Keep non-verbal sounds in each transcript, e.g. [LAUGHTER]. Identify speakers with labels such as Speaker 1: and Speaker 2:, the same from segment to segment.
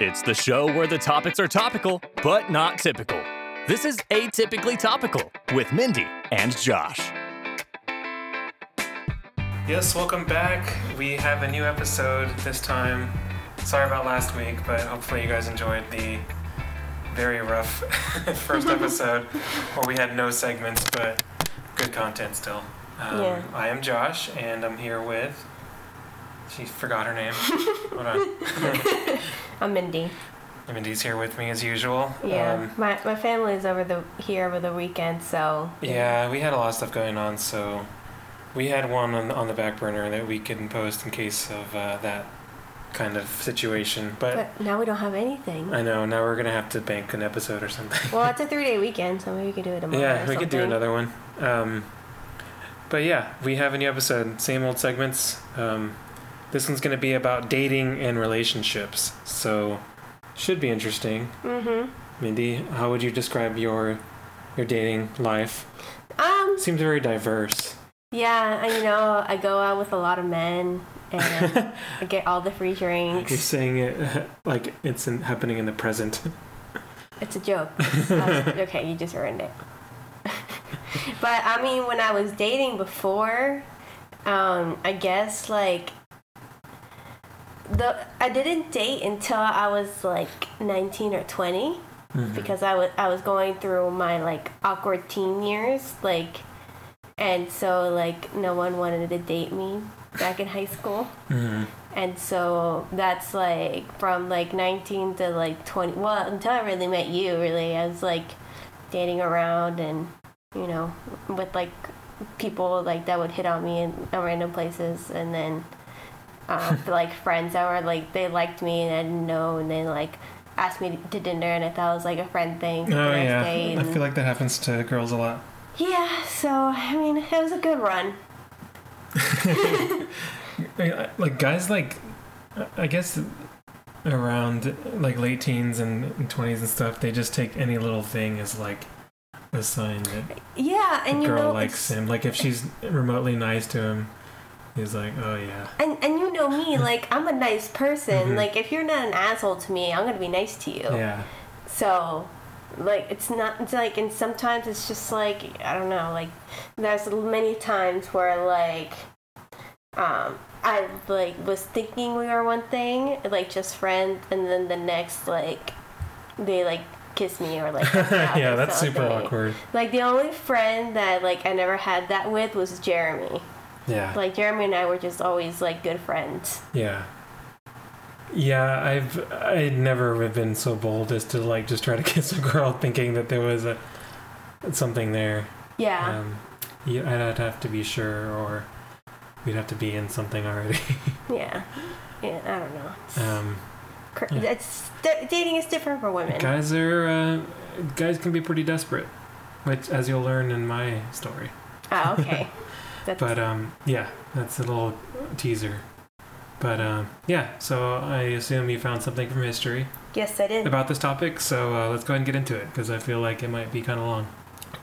Speaker 1: It's the show where the topics are topical, but not typical. This is Atypically Topical with Mindy and Josh.
Speaker 2: Yes, welcome back. We have a new episode this time. Sorry about last week, but hopefully you guys enjoyed the very rough [LAUGHS] first [LAUGHS] episode where we had no segments, but good content still. Um,
Speaker 3: Yeah.
Speaker 2: I am Josh, and I'm here with. She forgot her name. [LAUGHS] Hold on.
Speaker 3: I'm Mindy.
Speaker 2: Mindy's here with me as usual.
Speaker 3: Yeah,
Speaker 2: Um,
Speaker 3: my my family's over the here over the weekend, so
Speaker 2: Yeah, we had a lot of stuff going on, so we had one on, on the back burner that we couldn't post in case of uh, that kind of situation. But,
Speaker 3: But now we don't have anything.
Speaker 2: I know now we're gonna have to bank an episode or something.
Speaker 3: Well, it's a [LAUGHS] three day weekend, so maybe we could do it tomorrow.
Speaker 2: yeah, we could do another one. Um, but yeah, we have a new episode, same old segments. Um, this one's gonna be about dating and relationships, so should be interesting.
Speaker 3: Mhm.
Speaker 2: Mindy, how would you describe your your dating life?
Speaker 3: Um.
Speaker 2: Seems very diverse.
Speaker 3: Yeah, I, you know, I go out with a lot of men, and I [LAUGHS] get all the free drinks.
Speaker 2: You're saying it [LAUGHS] like it's in, happening in the present.
Speaker 3: It's a joke. Was- [LAUGHS] okay, you just ruined it. but I mean, when I was dating before, um, I guess like the I didn't date until I was like 19 or 20 because I was I was going through my like awkward teen years, like, and so like no one wanted to date me back in high school.
Speaker 2: Mm-hmm.
Speaker 3: And so that's like from like 19 to like 20. Well, until I really met you, really, I was like dating around and, you know, with like people like that would hit on me in uh, random places. And then, um, [LAUGHS] like friends that were like, they liked me and I didn't know. And then like asked me to dinner and I thought it was like a friend thing.
Speaker 2: Oh yeah, I feel like that happens to girls a lot.
Speaker 3: yeah. So, I mean, it was a good run. [LAUGHS]
Speaker 2: Like guys, like I guess around like late teens and twenties and stuff, they just take any little thing as like a sign that
Speaker 3: Yeah. And
Speaker 2: the
Speaker 3: you
Speaker 2: girl
Speaker 3: know,
Speaker 2: likes him. Like if she's remotely nice to him, he's like, oh yeah.
Speaker 3: And and you know me, [LAUGHS] like I'm a nice person.
Speaker 2: Mhm.
Speaker 3: Like if you're not an asshole to me, I'm gonna be nice to you.
Speaker 2: Yeah.
Speaker 3: So, like it's not. It's like, and sometimes it's just like I don't know. Like there's many times where like, um, I like was thinking we were one thing, like just friends, and then the next like, they like kiss me or like. [LAUGHS]
Speaker 2: yeah, that's super awkward.
Speaker 3: Like the only friend that like I never had that with was Jeremy.
Speaker 2: Yeah.
Speaker 3: Like Jeremy and I were just always like good friends.
Speaker 2: Yeah. Yeah, I've I'd never have been so bold as to like just try to [LAUGHS] kiss a girl thinking that there was a something there.
Speaker 3: Yeah.
Speaker 2: Um, yeah, I'd have to be sure, or we'd have to be in something already. [LAUGHS]
Speaker 3: Yeah. Yeah, I don't know.
Speaker 2: um,
Speaker 3: Cr-
Speaker 2: yeah.
Speaker 3: It's d- dating is different for women.
Speaker 2: guys are uh, guys can be pretty desperate, which as you'll learn in my story.
Speaker 3: Oh, okay. [LAUGHS] That's
Speaker 2: But um, yeah, that's a little teaser. But um, yeah, so I assume you found something from history
Speaker 3: yes, I did.
Speaker 2: about this topic. So uh, let's go ahead and get into it because I feel like it might be kind of long.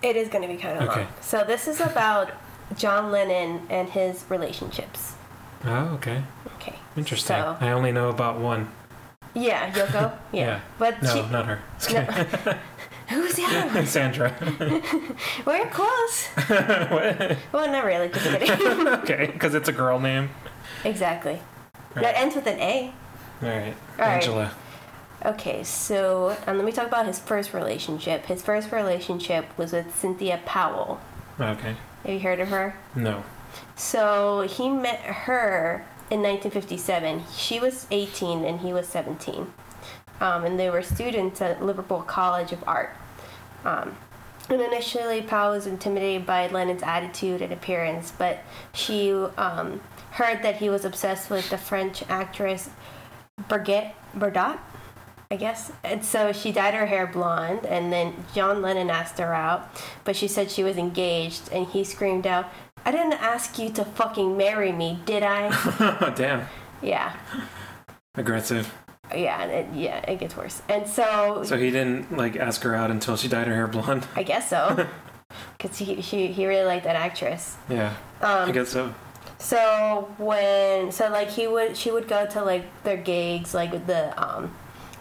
Speaker 3: It is going to be kind of
Speaker 2: Okay.
Speaker 3: long. So this is about John Lennon and his relationships.
Speaker 2: Oh, okay,
Speaker 3: Okay.
Speaker 2: interesting.
Speaker 3: So
Speaker 2: I only know about one.
Speaker 3: yeah, Yoko. [LAUGHS] Yeah.
Speaker 2: Yeah.
Speaker 3: But
Speaker 2: No,
Speaker 3: she,
Speaker 2: not her.
Speaker 3: no. [LAUGHS] who's the other one?
Speaker 2: Sandra. [LAUGHS]
Speaker 3: We're close. [LAUGHS]
Speaker 2: what?
Speaker 3: Well, not really. Just kidding. [LAUGHS]
Speaker 2: okay, because it's a girl name.
Speaker 3: exactly.
Speaker 2: Right.
Speaker 3: That ends with an A.
Speaker 2: All right,
Speaker 3: All right.
Speaker 2: Angela.
Speaker 3: Okay, so um, let me talk about his first relationship. His first relationship was with Cynthia Powell.
Speaker 2: Okay.
Speaker 3: Have you heard of her?
Speaker 2: No.
Speaker 3: So he met her in 1957. She was 18 and he was 17. Um, and they were students at Liverpool College of Art. Um, and initially, Powell was intimidated by Lennon's attitude and appearance, but she um, heard that he was obsessed with the French actress Brigitte Bardot, I guess. And so she dyed her hair blonde, and then John Lennon asked her out, but she said she was engaged, and he screamed out, I didn't ask you to fucking marry me, did I? [LAUGHS]
Speaker 2: Damn.
Speaker 3: yeah.
Speaker 2: Aggressive.
Speaker 3: Yeah, and it, yeah, it gets worse. And so,
Speaker 2: So he didn't like ask her out until she dyed her hair blonde.
Speaker 3: I guess so. [LAUGHS] Because he, she, he really liked that actress.
Speaker 2: Yeah.
Speaker 3: Um, I
Speaker 2: guess so.
Speaker 3: so when, so like he would, she would go to like their gigs, like the um,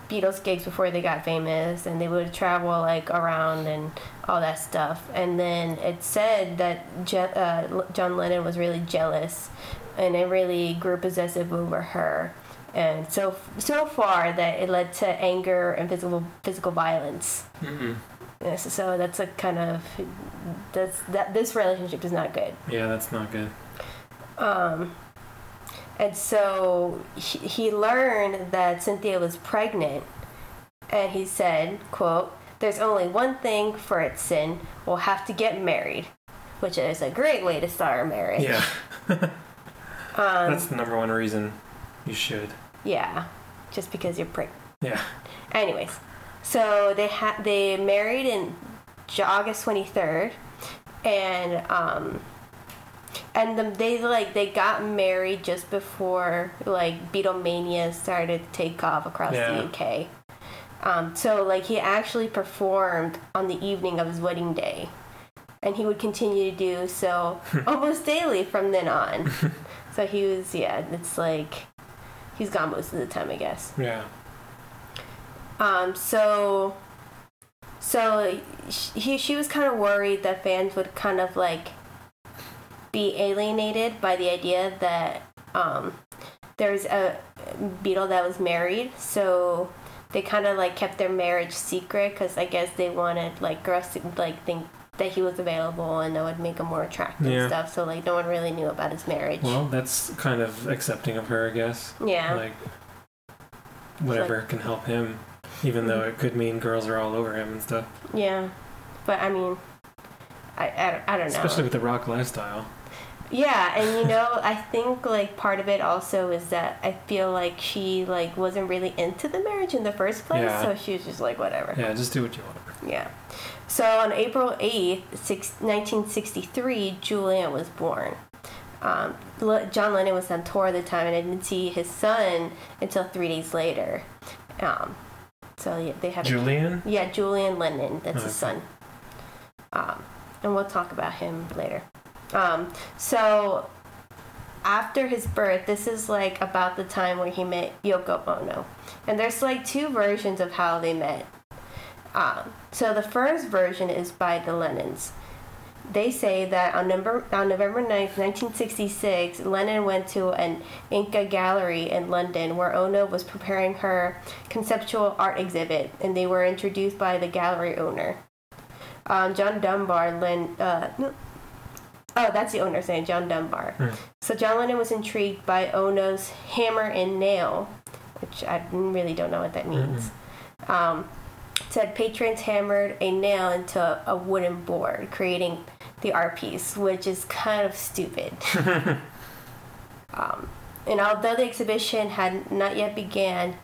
Speaker 3: Beatles gigs before they got famous, and they would travel like around and all that stuff. And then it said that Je- uh, John Lennon was really jealous, and it really grew possessive over her, and so so far that it led to anger and physical physical violence.
Speaker 2: Mm-mm.
Speaker 3: Yes, so that's a kind of that's that this relationship is not good.
Speaker 2: Yeah, that's not good.
Speaker 3: Um, and so he, he learned that Cynthia was pregnant, and he said, "quote There's only one thing for it, sin. We'll have to get married," which is a great way to start a marriage.
Speaker 2: Yeah, [LAUGHS]
Speaker 3: Um,
Speaker 2: that's the number one reason you should.
Speaker 3: Yeah, just because you're pregnant.
Speaker 2: Yeah.
Speaker 3: Anyways, so they had they married in August twenty third, and um, and the, they like they got married just before like Beatlemania started to take off across
Speaker 2: Yeah.
Speaker 3: the UK. Um, so like he actually performed on the evening of his wedding day, and he would continue to do so [LAUGHS] almost daily from then on. [LAUGHS] so he was yeah, it's like he's gone most of the time, I guess.
Speaker 2: Yeah.
Speaker 3: Um, so, so he, she was kind of worried that fans would kind of like be alienated by the idea that um, there's a beetle that was married. So they kind of like kept their marriage secret because I guess they wanted like girls to like think that he was available and that would make him more attractive
Speaker 2: Yeah.
Speaker 3: and stuff. So like no one really knew about his marriage.
Speaker 2: Well, that's kind of accepting of her, I guess.
Speaker 3: yeah.
Speaker 2: Like, whatever can help him, even though mm-hmm. it could mean girls are all over him and stuff.
Speaker 3: yeah. But I mean, I, I, I don't know.
Speaker 2: Especially with the rock lifestyle.
Speaker 3: Yeah, and you know, I think like part of it also is that I feel like she like wasn't really into the marriage in the first place,
Speaker 2: Yeah.
Speaker 3: so she was just like whatever.
Speaker 2: Yeah, just do what you want.
Speaker 3: Yeah. So on April 8th, six, 1963, Julian was born. Um, Le- John Lennon was on tour at the time and didn't see his son until three days later. Um, so yeah, they had a
Speaker 2: Julian?
Speaker 3: yeah, Julian Lennon. That's his son. Um, and we'll talk about him later. Um, so after his birth, this is like about the time where he met Yoko Ono, and there's like two versions of how they met. Um, so the first version is by the Lennons. They say that on November, on November 9th, 1966, Lennon went to an Indica gallery in London where Ono was preparing her conceptual art exhibit, and they were introduced by the gallery owner. Um, John Dunbar, Len, uh, oh, that's the owner's name, John Dunbar.
Speaker 2: Hmm.
Speaker 3: So John Lennon was intrigued by Ono's hammer and nail, which I really don't know what that means. Um, said patrons hammered a nail into a wooden board, creating the art piece, which is kind of stupid. [LAUGHS] um, and although the exhibition had not yet began,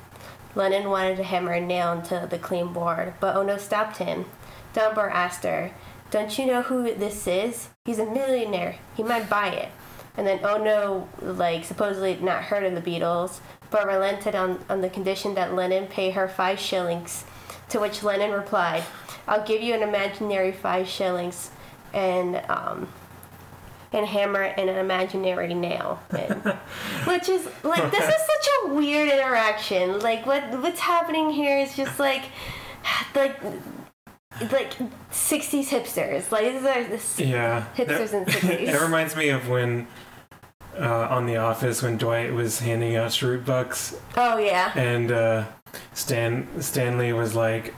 Speaker 3: Lennon wanted to hammer a nail into the clean board, but Ono stopped him. Dunbar asked her, "Don't you know who this is? He's a millionaire. He might buy it." And then Ono, like supposedly not heard of the Beatles, but relented on, on the condition that Lennon pay her five shillings. To which Lennon replied, "I'll give you an imaginary five shillings, and um, and hammer and an imaginary nail." And, [LAUGHS] which is like this is such a weird interaction. Like what what's happening here is just like like like 60s hipsters. Like these are this
Speaker 2: Yeah.
Speaker 3: hipsters in 60s. [LAUGHS]
Speaker 2: it reminds me of when uh, on The Office when Dwight was handing out Schrute bucks
Speaker 3: Oh yeah.
Speaker 2: and uh, Stan Stanley was like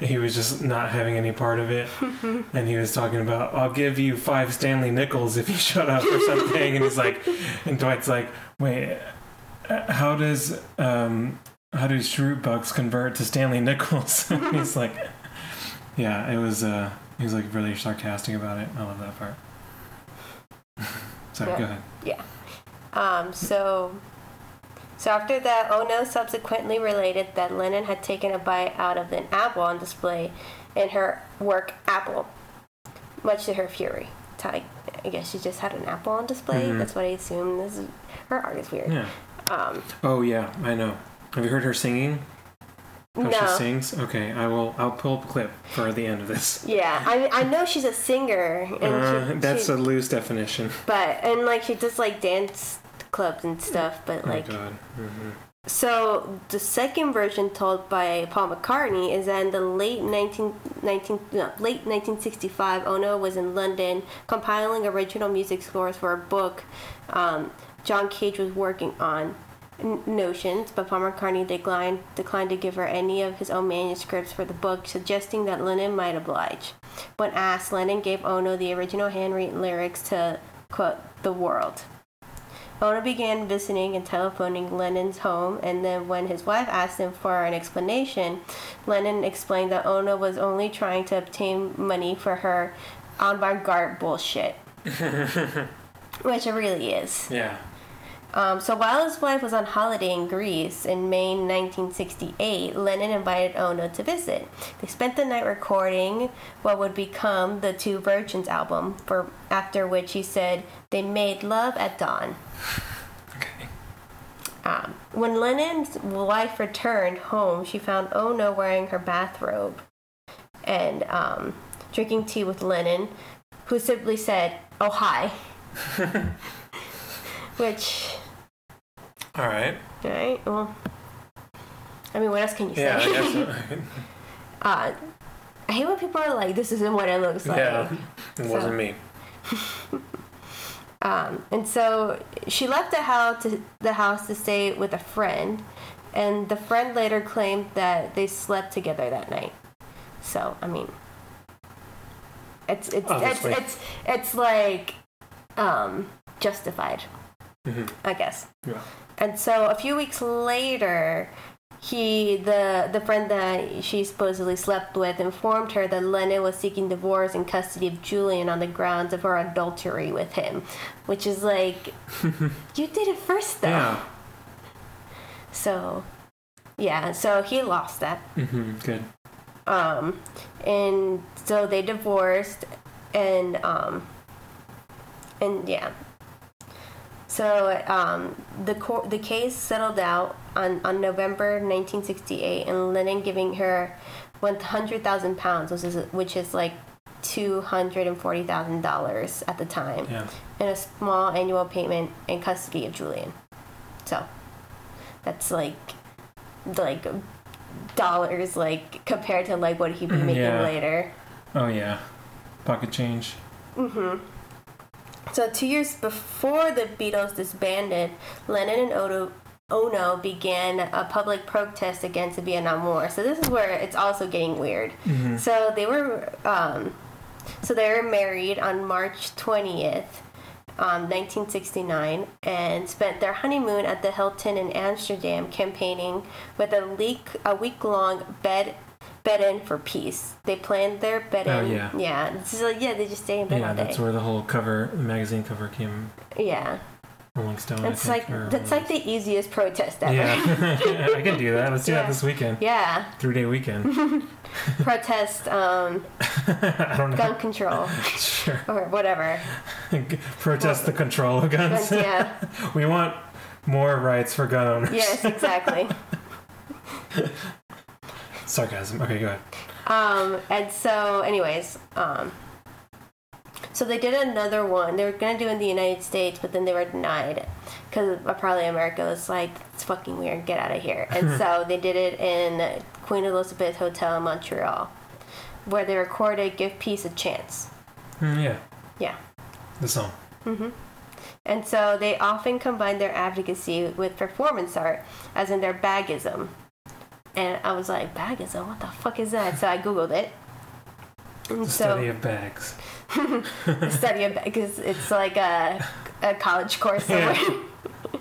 Speaker 2: he was just not having any part of it. [LAUGHS] And he was talking about I'll give you five Stanley nickels if you shut up or something. And he's like and Dwight's like wait how does um how do Schrute bucks convert to Stanley nickels? [LAUGHS] And he's like yeah it was uh he was like really sarcastic about it. I love that part. [LAUGHS] Sorry
Speaker 3: Yeah.
Speaker 2: go ahead.
Speaker 3: Um, so, so after that, Ono subsequently related that Lennon had taken a bite out of an apple on display in her work Apple, much to her fury. I, guess she just had an apple on display.
Speaker 2: Mhm.
Speaker 3: That's what I assume. This is, her art is weird.
Speaker 2: yeah
Speaker 3: Um,
Speaker 2: oh yeah I know have you heard her singing How she
Speaker 3: no.
Speaker 2: sings? Okay, I will. I'll pull up a clip for the end of this.
Speaker 3: Yeah, I, I know she's a singer, and
Speaker 2: Uh,
Speaker 3: she,
Speaker 2: that's
Speaker 3: she,
Speaker 2: a loose definition.
Speaker 3: but and like she does like dance clubs and stuff, but like
Speaker 2: oh God. hmm
Speaker 3: so the second version told by Paul McCartney is that in the late 19, 19 no, late 1965, Ono was in London compiling original music scores for a book um, John Cage was working on. Notations, but Paul McCartney declined declined to give her any of his own manuscripts for the book, suggesting that Lennon might oblige. When asked, Lennon gave Ono the original handwritten lyrics to quote "The World." Ono began visiting and telephoning Lennon's home, and then when his wife asked him for an explanation, Lennon explained that Ona was only trying to obtain money for her avant-garde bullshit, [LAUGHS] which it really is.
Speaker 2: Yeah.
Speaker 3: Um, so while his wife was on holiday in Greece in May 1968, Lennon invited Ono to visit. They spent the night recording what would become the Two Virgins album, for after which he said they made love at dawn.
Speaker 2: Okay.
Speaker 3: Um, when Lennon's wife returned home, she found Ono wearing her bathrobe and um, drinking tea with Lennon, who simply said, "Oh hi," [LAUGHS] which,
Speaker 2: All right.
Speaker 3: right? Well, I mean, what else can you
Speaker 2: Yeah, I
Speaker 3: say?
Speaker 2: guess. So. [LAUGHS] [LAUGHS]
Speaker 3: uh, I hate when people are like, "This isn't what it looks like."
Speaker 2: yeah. [LAUGHS] It wasn't me.
Speaker 3: Um, and so she left the house to the house to stay with a friend, and the friend later claimed that they slept together that night. So I mean, it's it's it's
Speaker 2: Obviously.
Speaker 3: it's it's like um, justified,
Speaker 2: hmm
Speaker 3: I guess.
Speaker 2: Yeah.
Speaker 3: And so a few weeks later, he the the friend that she supposedly slept with informed her that Lennon was seeking divorce and custody of Julian on the grounds of her adultery with him, which is like [LAUGHS] you did it first though.
Speaker 2: Yeah.
Speaker 3: So yeah, so he lost that.
Speaker 2: hmm Good.
Speaker 3: Um, and so they divorced, and um, and yeah. So um, the court, the case settled out on, on November 1968, and Lennon giving her 100,000 pounds, which is which is like two hundred and forty thousand dollars at the time,
Speaker 2: Yeah.
Speaker 3: and a small annual payment in custody of Julian. So that's like like dollars like compared to like what he'd be making
Speaker 2: Yeah.
Speaker 3: later.
Speaker 2: Oh yeah. Pocket change.
Speaker 3: So two years before the Beatles disbanded, Lennon and Odo, Ono began a public protest against the Vietnam War. So this is where it's also getting weird. So they were, um, so they were married on March twentieth, um, nineteen sixty nine, and spent their honeymoon at the Hilton in Amsterdam, campaigning with a week a week long bed. Bed in for peace. They planned their bed
Speaker 2: Oh,
Speaker 3: in.
Speaker 2: yeah.
Speaker 3: Yeah. So yeah, they just stay in bed
Speaker 2: Yeah,
Speaker 3: all day.
Speaker 2: that's where the whole cover, magazine cover came.
Speaker 3: Yeah.
Speaker 2: Rolling Stone.
Speaker 3: It's
Speaker 2: think,
Speaker 3: like that's like the easiest protest ever.
Speaker 2: Yeah. [LAUGHS] I can do that. Let's do
Speaker 3: Yeah.
Speaker 2: that this weekend.
Speaker 3: Yeah,
Speaker 2: Three day weekend. [LAUGHS]
Speaker 3: protest um, [LAUGHS]
Speaker 2: I don't know.
Speaker 3: gun control
Speaker 2: Sure.
Speaker 3: or whatever.
Speaker 2: Protest the control of guns.
Speaker 3: But yeah,
Speaker 2: we want more rights for gun owners.
Speaker 3: yes, exactly.
Speaker 2: Sarcasm. Okay, go ahead.
Speaker 3: Um, and so, anyways, um, so they did another one. They were gonna do it in the United States, but then they were denied because probably America was like, "It's fucking weird. Get out of here." [LAUGHS] And so they did it in Queen Elizabeth Hotel in Montreal, where they recorded "Give Peace a Chance."
Speaker 2: Mm, yeah.
Speaker 3: Yeah.
Speaker 2: The song. Mhm.
Speaker 3: And so they often combine their advocacy with performance art, as in their bagism. And I was like, bagism? What the fuck is that? So I googled it. And
Speaker 2: The
Speaker 3: so
Speaker 2: study of bags. [LAUGHS]
Speaker 3: study of because it's like a, a college course somewhere.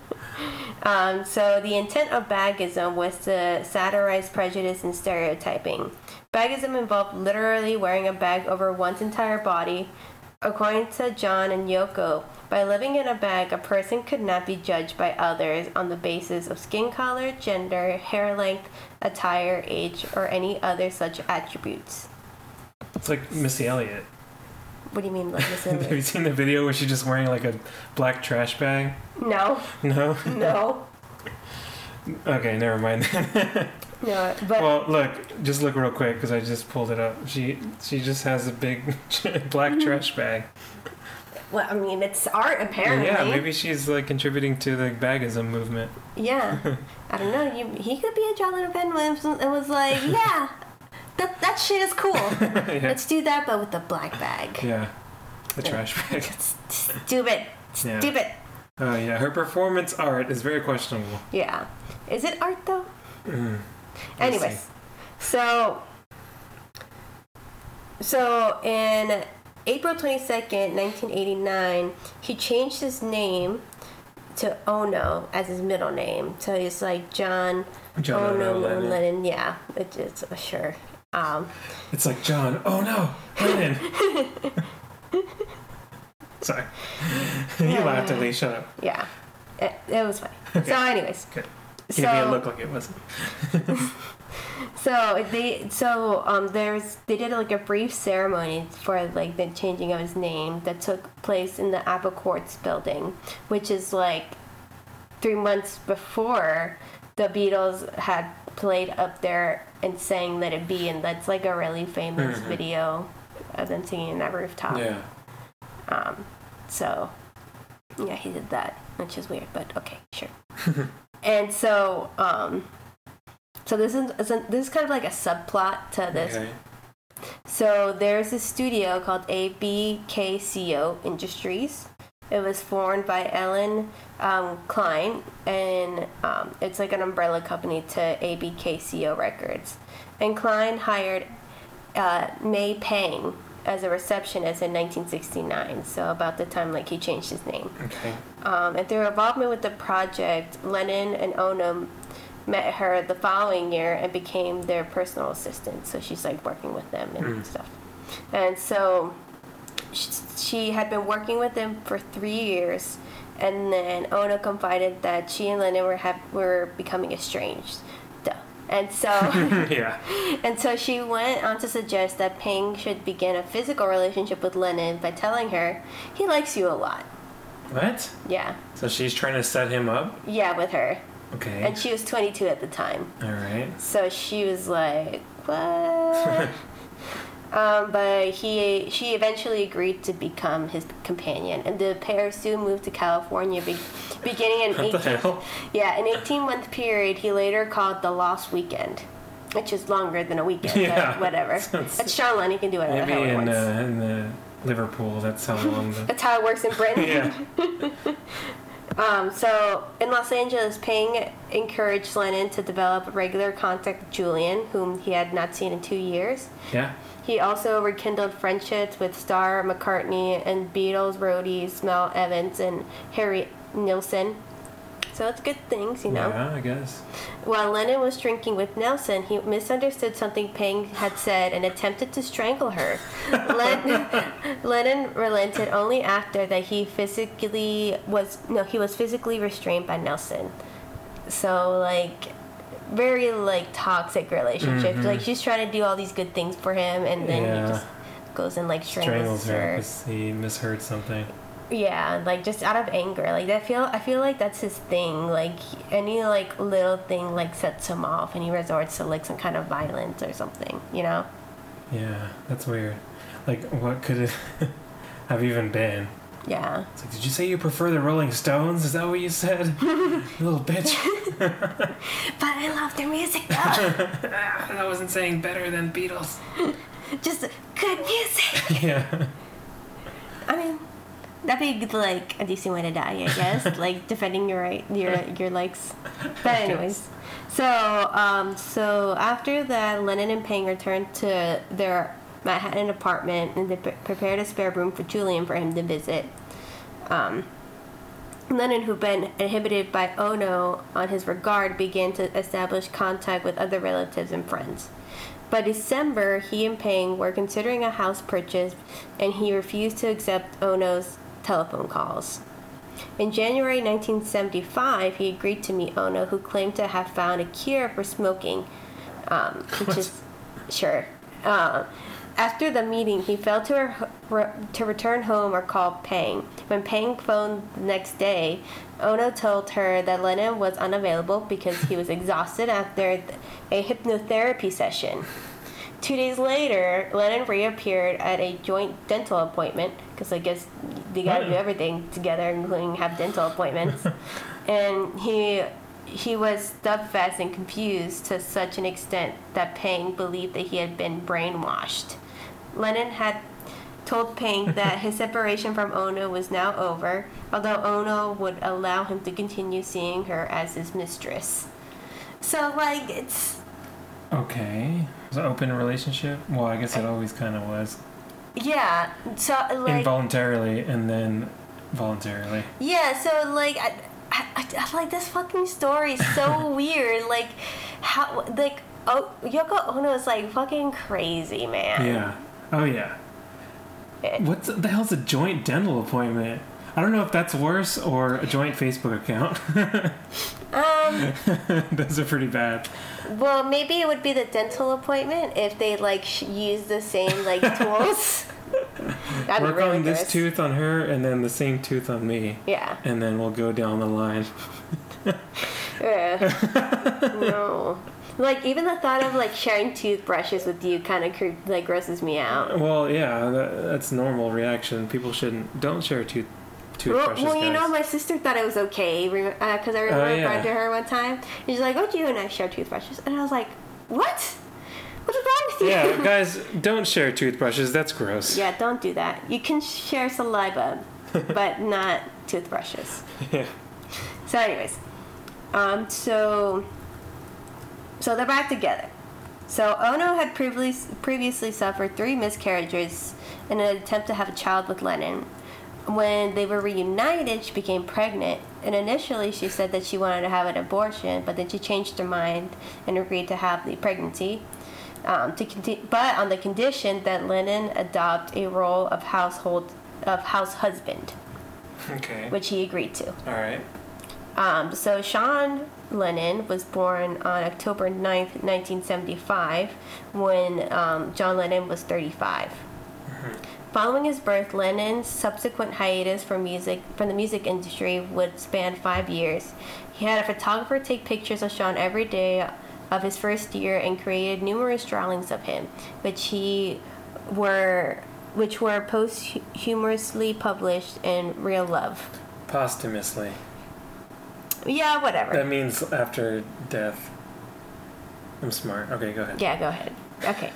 Speaker 3: [LAUGHS] um, so the intent of bagism was to satirize prejudice and stereotyping. Bagism involved literally wearing a bag over one's entire body. According to John and Yoko, by living in a bag, a person could not be judged by others on the basis of skin color, gender, hair length, attire, age, or any other such attributes.
Speaker 2: It's like Missy Elliott.
Speaker 3: What do you mean, like this? [LAUGHS]
Speaker 2: Have you seen the video where she's just wearing like a black trash bag?
Speaker 3: No,
Speaker 2: No? [LAUGHS] [LAUGHS]
Speaker 3: no,
Speaker 2: Okay, never mind.
Speaker 3: no. But
Speaker 2: well, look, just look real quick because I just pulled it up. She she just has a big black mm-hmm. trash bag.
Speaker 3: Well, I mean, it's art apparently.
Speaker 2: Yeah, maybe she's like contributing to the bagism movement.
Speaker 3: Yeah. I don't know. You, he could be a John Lennon fan and was like, [LAUGHS] yeah, that, that shit is cool. [LAUGHS]
Speaker 2: yeah.
Speaker 3: Let's do that, but with the black bag.
Speaker 2: yeah. The trash bag. [LAUGHS]
Speaker 3: Stupid.
Speaker 2: Yeah.
Speaker 3: Stupid.
Speaker 2: Oh yeah, her performance art is very questionable.
Speaker 3: Yeah. Is it art though?
Speaker 2: Mm. [CLEARS THROAT]
Speaker 3: Anyways,
Speaker 2: see.
Speaker 3: so so in April twenty second, nineteen eighty nine, he changed his name to Ono as his middle name. So he's like John,
Speaker 2: John
Speaker 3: Ono
Speaker 2: Ono Lennon.
Speaker 3: Lennon. Yeah, it, it's uh, sure. Um,
Speaker 2: It's like John. Oh no, Lennon. [LAUGHS] Sorry. [LAUGHS] you laughed at least. Shut up.
Speaker 3: yeah, it, it was funny. So, anyways,
Speaker 2: Good.
Speaker 3: so
Speaker 2: me a look like it wasn't. [LAUGHS]
Speaker 3: So they so um there's they did like a brief ceremony for like the changing of his name that took place in the Apple Corps building, which is like three months before the Beatles had played up there and sang "Let It Be," and that's like a really famous
Speaker 2: Mhm.
Speaker 3: video of them singing in that rooftop.
Speaker 2: Yeah.
Speaker 3: Um, so yeah, he did that, which is weird, but okay, sure. [LAUGHS] and so um, so this is this is kind of like a subplot to this.
Speaker 2: Okay.
Speaker 3: So there's a studio called ABKCO Industries. It was formed by Allen um, Klein, and um, it's like an umbrella company to ABKCO Records. And Klein hired uh, May Pang as a receptionist in 1969. So about the time like he changed his name.
Speaker 2: Okay.
Speaker 3: Um, and through involvement with the project, Lennon and Onum met her the following year and became their personal assistant. So she's like working with them and
Speaker 2: Mm.
Speaker 3: stuff. And so she, she had been working with them for three years. And then Ono confided that she and Lennon were were becoming estranged. Duh. And so [LAUGHS] [LAUGHS]
Speaker 2: yeah.
Speaker 3: and so she went on to suggest that Ping should begin a physical relationship with Lennon by telling her he likes you a lot.
Speaker 2: What?
Speaker 3: Yeah.
Speaker 2: So she's trying to set him up.
Speaker 3: Yeah, with her.
Speaker 2: Okay.
Speaker 3: And she was 22 at the time.
Speaker 2: All right.
Speaker 3: So she was like, what? [LAUGHS] um, but he, she eventually agreed to become his companion. And the pair soon moved to California, be, beginning an [LAUGHS]
Speaker 2: What the
Speaker 3: 18,
Speaker 2: hell?
Speaker 3: yeah, an 18 month period he later called the Lost Weekend, which is longer than a weekend,
Speaker 2: Yeah.
Speaker 3: but whatever. [LAUGHS] It's Sean Lennon, he can do whatever
Speaker 2: Maybe in uh, in the Liverpool. That's how long the.
Speaker 3: That's how it works in Britain.
Speaker 2: yeah.
Speaker 3: Um, so in Los Angeles, Ping encouraged Lennon to develop regular contact with Julian, whom he had not seen in two years.
Speaker 2: Yeah.
Speaker 3: He also rekindled friendships with Starr McCartney and Beatles roadies Mel Evans and Harry Nilsson. So it's good things, you know.
Speaker 2: Yeah, I guess.
Speaker 3: While Lennon was drinking with Nilsson, he misunderstood something Ping had said and attempted to strangle her. [LAUGHS] Len- [LAUGHS] Lennon relented only after that he physically was no, he was physically restrained by Nilsson. So like very like toxic relationship.
Speaker 2: Mhm.
Speaker 3: Like she's trying to do all these good things for him and then
Speaker 2: Yeah.
Speaker 3: he just goes and like strangles,
Speaker 2: Strangles her
Speaker 3: her.
Speaker 2: because he misheard something.
Speaker 3: Yeah, like just out of anger. Like I feel I feel like that's his thing. Like any like little thing like sets him off and he resorts to like some kind of violence or something, you know?
Speaker 2: Yeah, that's weird. Like, what could it [LAUGHS] have even been?
Speaker 3: Yeah.
Speaker 2: It's like, did you say you prefer the Rolling Stones? Is that what you said? [LAUGHS] little bitch. [LAUGHS]
Speaker 3: But I love their music though.
Speaker 2: Ah, I wasn't saying better than Beatles.
Speaker 3: just good music.
Speaker 2: yeah.
Speaker 3: I mean that'd be like a decent way to die, I guess. [LAUGHS] like defending your right your your likes. But anyways. So, um, so after that, Lennon and Pang returned to their Manhattan apartment and they pre- prepared a spare room for Julian for him to visit. Um, Lennon, who'd been inhibited by Ono on his regard, began to establish contact with other relatives and friends. By December, he and Pang were considering a house purchase, and he refused to accept Ono's telephone calls. In January 1975, he agreed to meet Ono, who claimed to have found a cure for smoking, um, [LAUGHS] which is sure. Uh, after the meeting, he failed to, re- re- to return home or call Pang. When Pang phoned the next day, Ono told her that Lennon was unavailable because he was [LAUGHS] exhausted after th- a hypnotherapy session. Two days later, Lennon reappeared at a joint dental appointment because I guess they gotta do
Speaker 2: Hmm.
Speaker 3: everything together, including have dental appointments. [LAUGHS] and he he was steadfast and confused to such an extent that Pang believed that he had been brainwashed. Lennon had told Pang [LAUGHS] that his separation from Ono was now over, although Ono would allow him to continue seeing her as his mistress. So like it's
Speaker 2: Okay. It's an open relationship. Well, I guess it always kind of was
Speaker 3: yeah. So like
Speaker 2: involuntarily and then voluntarily.
Speaker 3: Yeah, so like I, I, I, I- like this fucking story is so [LAUGHS] weird. Like how like oh Yoko Ono is like fucking crazy, man.
Speaker 2: Yeah. Oh yeah.
Speaker 3: Eh.
Speaker 2: What the hell's a joint dental appointment? I don't know if that's worse or a joint Facebook account.
Speaker 3: Um. [LAUGHS]
Speaker 2: Those are pretty bad.
Speaker 3: Well, maybe it would be the dental appointment if they like sh- use the same like tools. [LAUGHS] That'd
Speaker 2: Work
Speaker 3: really
Speaker 2: on this tooth on her and then the same tooth on me.
Speaker 3: Yeah.
Speaker 2: And then we'll go down the line.
Speaker 3: Ugh. [LAUGHS] no. Like even the thought of like sharing toothbrushes with you kind of creep like grosses me out.
Speaker 2: Well, yeah, that, that's normal reaction. People shouldn't don't share tooth
Speaker 3: Well, well, you know, my sister thought it was okay because I remember
Speaker 2: Oh, yeah.
Speaker 3: I to her one time. And she's like, "Oh, do you and I share toothbrushes?" And I was like, "What? What is wrong with you?"
Speaker 2: yeah, [LAUGHS] guys, don't share toothbrushes. That's gross.
Speaker 3: Yeah, don't do that. You can share saliva, [LAUGHS] but not toothbrushes.
Speaker 2: Yeah.
Speaker 3: So, anyways, um, so so they're back together. So Ono had previously previously suffered three miscarriages in an attempt to have a child with Lennon. When they were reunited, she became pregnant, and initially she said that she wanted to have an abortion, but then she changed her mind and agreed to have the pregnancy. Um, to conti- but on the condition that Lennon adopt a role of household of house husband,
Speaker 2: Okay.
Speaker 3: which he agreed to.
Speaker 2: All right.
Speaker 3: Um, so Sean Lennon was born on October 9th, 1975, when um, John Lennon was 35. Following his birth, Lennon's subsequent hiatus from music from the music industry would span five years. He had a photographer take pictures of Sean every day of his first year and created numerous drawings of him, which he were which were posthumously published in Real Love.
Speaker 2: Posthumously.
Speaker 3: Yeah, whatever.
Speaker 2: That means after death. I'm smart. Okay, go ahead.
Speaker 3: Yeah, go ahead. Okay.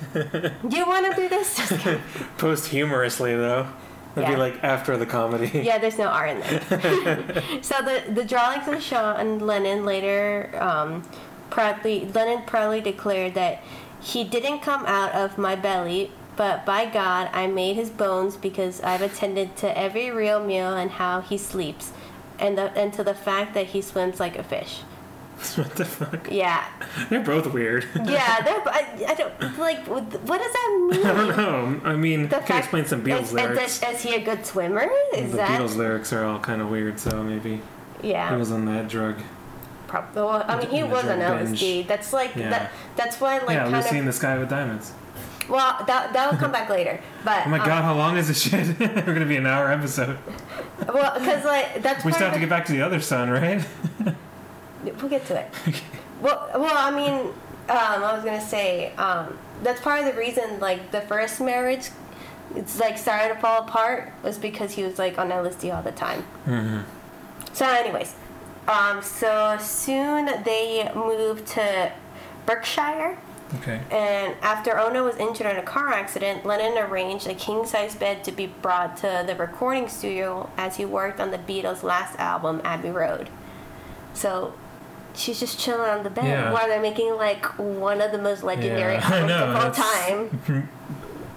Speaker 3: do you want to do this? Kidding. [LAUGHS]
Speaker 2: Posthumously, though. That'd
Speaker 3: Yeah.
Speaker 2: be like after the comedy.
Speaker 3: yeah, there's no R in there. [LAUGHS] so the the drawings of Sean Lennon later um, proudly Lennon proudly declared that he didn't come out of my belly, but by God, I made his bones because I've attended to every real meal and how he sleeps, and the and to the fact that he swims like a fish. [LAUGHS]
Speaker 2: what the fuck?
Speaker 3: Yeah,
Speaker 2: They're both weird. [LAUGHS]
Speaker 3: yeah. they're- I, I don't like. What does that mean? [LAUGHS]
Speaker 2: I don't know. I mean,
Speaker 3: The
Speaker 2: can
Speaker 3: fact-
Speaker 2: explain some Beatles
Speaker 3: is,
Speaker 2: lyrics.
Speaker 3: Is, is he a good swimmer? Is
Speaker 2: the
Speaker 3: that
Speaker 2: Beatles lyrics are all kind of weird, so maybe
Speaker 3: yeah?
Speaker 2: he was on that drug.
Speaker 3: Probably. Well, I mean, he was on. LSD. That's like
Speaker 2: Yeah.
Speaker 3: that. That's why like
Speaker 2: yeah,
Speaker 3: kind
Speaker 2: Lucy
Speaker 3: of.
Speaker 2: in the Sky with Diamonds.
Speaker 3: Well, that that will come back later. But
Speaker 2: Oh my
Speaker 3: um,
Speaker 2: god, how long is this shit? We're gonna be an hour episode.
Speaker 3: Well, because like that's
Speaker 2: We still have to get back to the other son, right?
Speaker 3: We'll get to it. [LAUGHS] well, well, I mean, um, I was gonna say um, that's part of the reason like the first marriage, it's like started to fall apart was because he was like on LSD all the time.
Speaker 2: Mm-hmm.
Speaker 3: So, anyways, um, so soon they moved to Berkshire.
Speaker 2: Okay.
Speaker 3: And after Ono was injured in a car accident, Lennon arranged a king size bed to be brought to the recording studio as he worked on the Beatles' last album, Abbey Road. So she's just chilling on the bed
Speaker 2: Yeah.
Speaker 3: while they're making like one of the most legendary
Speaker 2: Yeah, [LAUGHS]
Speaker 3: albums
Speaker 2: know,
Speaker 3: of all time.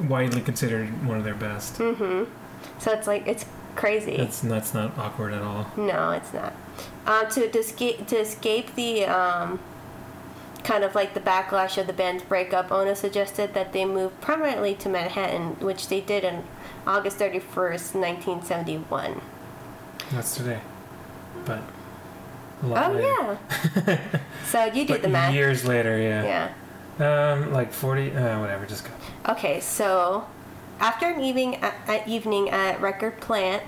Speaker 2: Widely considered one of their best. Mhm.
Speaker 3: So it's like, it's crazy.
Speaker 2: That's that's not awkward at all.
Speaker 3: No, it's not. Um, to, to escape to escape the um, kind of like the backlash of the band's breakup, Ono suggested that they move permanently to Manhattan, which they did on August thirty first, nineteen seventy one.
Speaker 2: That's today. But
Speaker 3: Oh
Speaker 2: later.
Speaker 3: yeah. [LAUGHS] so you did
Speaker 2: But
Speaker 3: the math.
Speaker 2: years later, yeah.
Speaker 3: Yeah.
Speaker 2: Um, like forty. Uh, whatever. Just go.
Speaker 3: Okay, so after an evening at, at evening at Record Plant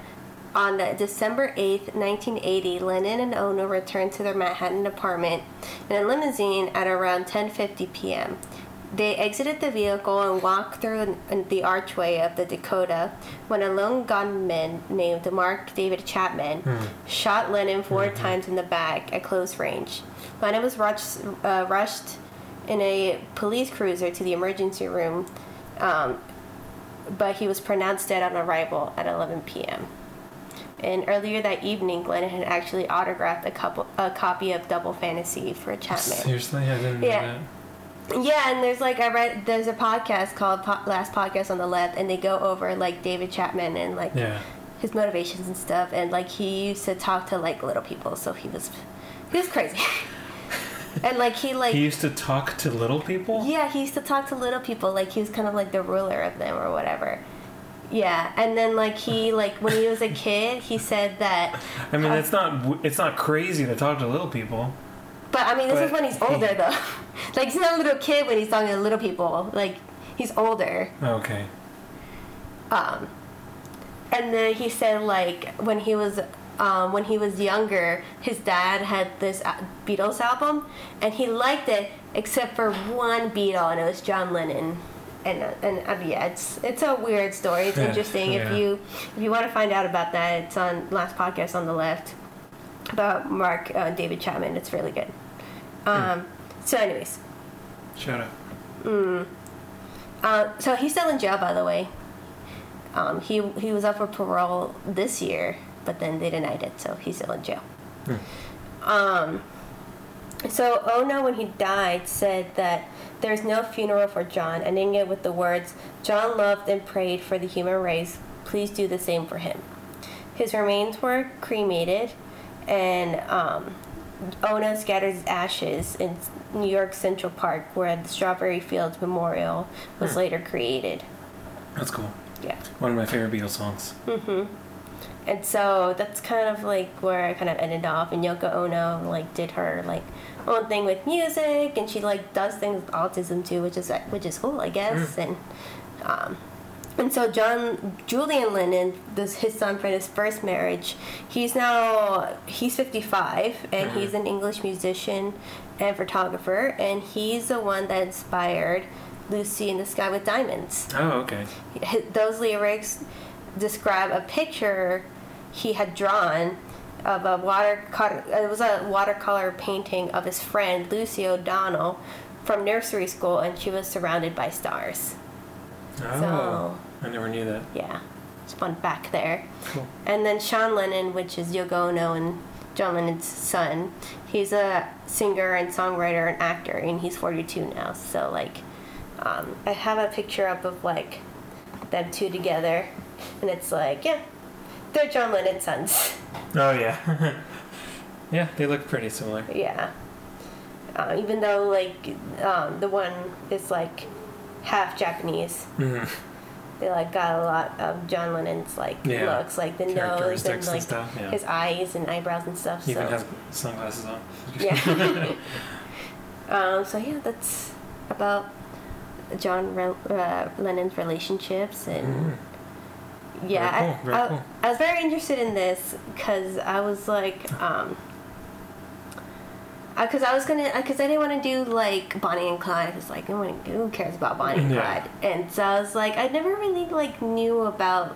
Speaker 3: on the December 8th, 1980, Lennon and Ono returned to their Manhattan apartment in a limousine at around 10:50 p.m. They exited the vehicle and walked through the archway of the Dakota when a lone gunman named Mark David Chapman shot Lennon 4 times in the back at close range. Lennon was rushed, uh, rushed in a police cruiser to the emergency room, um, but he was pronounced dead on arrival at 11 p.m. And earlier that evening, Lennon had actually autographed a, couple, a copy of Double Fantasy for Chapman.
Speaker 2: Seriously, I didn't know
Speaker 3: Yeah. Yeah, and there's like I read there's a podcast called po- Last Podcast on the Left, and they go over like David Chapman and like.
Speaker 2: Yeah.
Speaker 3: his motivations and stuff, and like he used to talk to like little people, so he was he was crazy, [LAUGHS] and like he like
Speaker 2: He used to talk to little people.
Speaker 3: yeah he used to talk to little people, like he was kind of like the ruler of them or whatever. Yeah, and then like he [LAUGHS] like when he was a kid, he said that.
Speaker 2: I mean, it's not it's not crazy to talk to little people.
Speaker 3: But I mean, this is when he's
Speaker 2: he-
Speaker 3: older though. [LAUGHS] like he's not a little kid when he's talking to little people. Like he's older.
Speaker 2: Okay.
Speaker 3: Um, and then he said like when he was um, when he was younger, his dad had this Beatles album, and he liked it except for one Beatle, and it was John Lennon. And and uh, yeah, it's it's a weird story. It's [LAUGHS]
Speaker 2: Yeah,
Speaker 3: interesting. If you if you want to find out about that, it's on last podcast on the left about Mark uh, David Chapman. It's really good. Um, So, anyways,
Speaker 2: Shut up.
Speaker 3: Uh, so he's still in jail, by the way. Um, he he was up for parole this year, but then they denied it, so he's still in jail. Um, so Ono, when he died, said that there's no funeral for John, ending it with the words, "John loved and prayed for the human race. Please do the same for him." His remains were cremated, and um, Ono scattered his ashes in New York Central Park, where the Strawberry Fields Memorial was later created.
Speaker 2: That's cool.
Speaker 3: Yeah.
Speaker 2: One of my favorite Beatles songs. Mhm.
Speaker 3: And so that's kind of like where I kind of ended off. And Yoko Ono like did her like own thing with music, and she like does things with autism too, which is which is cool, I guess. And um, and so John Julian Lennon, this his son from his first marriage, he's now he's 55, and mm-hmm. he's an English musician and photographer, and he's the one that inspired Lucy in the Sky with Diamonds
Speaker 2: Oh, okay.
Speaker 3: those lyrics describe a picture he had drawn of a watercolor. It was a watercolor painting of his friend Lucy O'Donnell from nursery school, and she was surrounded by stars.
Speaker 2: Oh,
Speaker 3: So-
Speaker 2: I never knew that.
Speaker 3: Yeah, it's fun back there.
Speaker 2: Cool.
Speaker 3: And then Sean Lennon, which is Yoko Ono and John Lennon's son, he's a singer and songwriter and actor, and he's 42 now. So like, um, I have a picture up of like them two together, and it's like, yeah, they're John Lennon's sons.
Speaker 2: Oh yeah. [LAUGHS] yeah, they look pretty similar.
Speaker 3: yeah. Uh, even though like um, the one is like half Japanese.
Speaker 2: Mhm.
Speaker 3: They like got a lot of John Lennon's like
Speaker 2: Yeah.
Speaker 3: looks, like the nose and
Speaker 2: and
Speaker 3: like
Speaker 2: stuff, yeah.
Speaker 3: his eyes and eyebrows and stuff.
Speaker 2: He even
Speaker 3: so
Speaker 2: has sunglasses on.
Speaker 3: yeah. [LAUGHS] [LAUGHS] um, so yeah, that's about John Re- uh, Lennon's relationships and. Yeah,
Speaker 2: Very cool,
Speaker 3: I, I,
Speaker 2: cool.
Speaker 3: I was very interested in this because I was like, um, because I was gonna, because I didn't want to do like Bonnie and Clyde. I was like, no wanna- who cares about Bonnie and
Speaker 2: Yeah.
Speaker 3: Clyde? And so I was like, I never really like knew about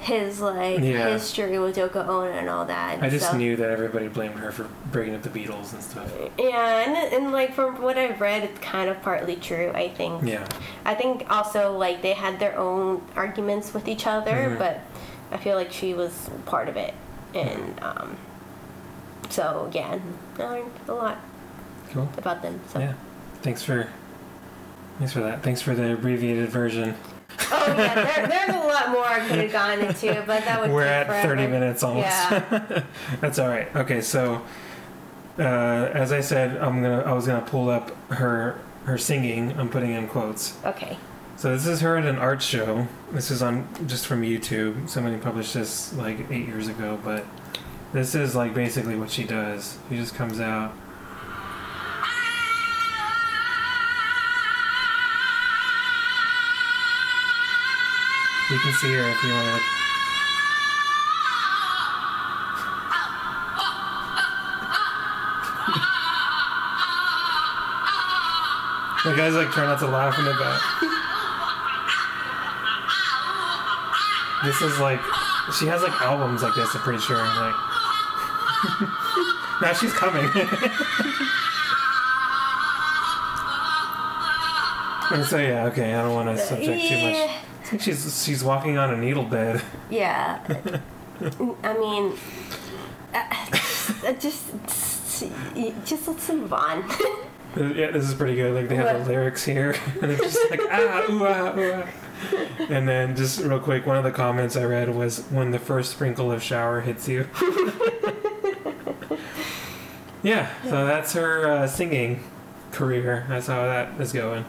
Speaker 3: his like
Speaker 2: Yeah.
Speaker 3: history with Yoko Ono and all that.
Speaker 2: I just
Speaker 3: so-
Speaker 2: knew that everybody blamed her for breaking up the Beatles and stuff.
Speaker 3: Yeah, and, and like from what I've read, it's kind of partly true. I think.
Speaker 2: Yeah.
Speaker 3: I think also like they had their own arguments with each other,
Speaker 2: Mhm.
Speaker 3: but I feel like she was part of it, and um, so yeah, I learned a lot
Speaker 2: Cool.
Speaker 3: about them. So.
Speaker 2: Yeah. Thanks for thanks for that. Thanks for the abbreviated version.
Speaker 3: Oh yeah, there, there's a lot more I could have gone into, but that would.
Speaker 2: We're at 30 minutes almost.
Speaker 3: Yeah. [LAUGHS]
Speaker 2: That's all right. Okay, so uh, as I said, I'm gonna I was gonna pull up her her singing. I'm putting in quotes.
Speaker 3: Okay.
Speaker 2: So this is her at an art show. This is on just from YouTube. Somebody published this like eight years ago, but this is like basically what she does. She just comes out. You can see her if you want to. Look. The guy's like trying not to laugh in the back. This is like, she has like albums like this. I'm pretty sure. Like, now she's coming. [LAUGHS] and so yeah, okay. I don't want to subject too much. I think she's she's walking on a needle bed. [LAUGHS]
Speaker 3: Yeah. I mean, uh, uh, just, just let's move on. [LAUGHS]
Speaker 2: Yeah, this is pretty good. Like they have
Speaker 3: What?
Speaker 2: the lyrics here, and it's just like ah ooh ah ooh ah. And then just real quick, one of the comments I read was when the first sprinkle of shower hits you. Yeah, so that's her uh, singing career. That's how that is going.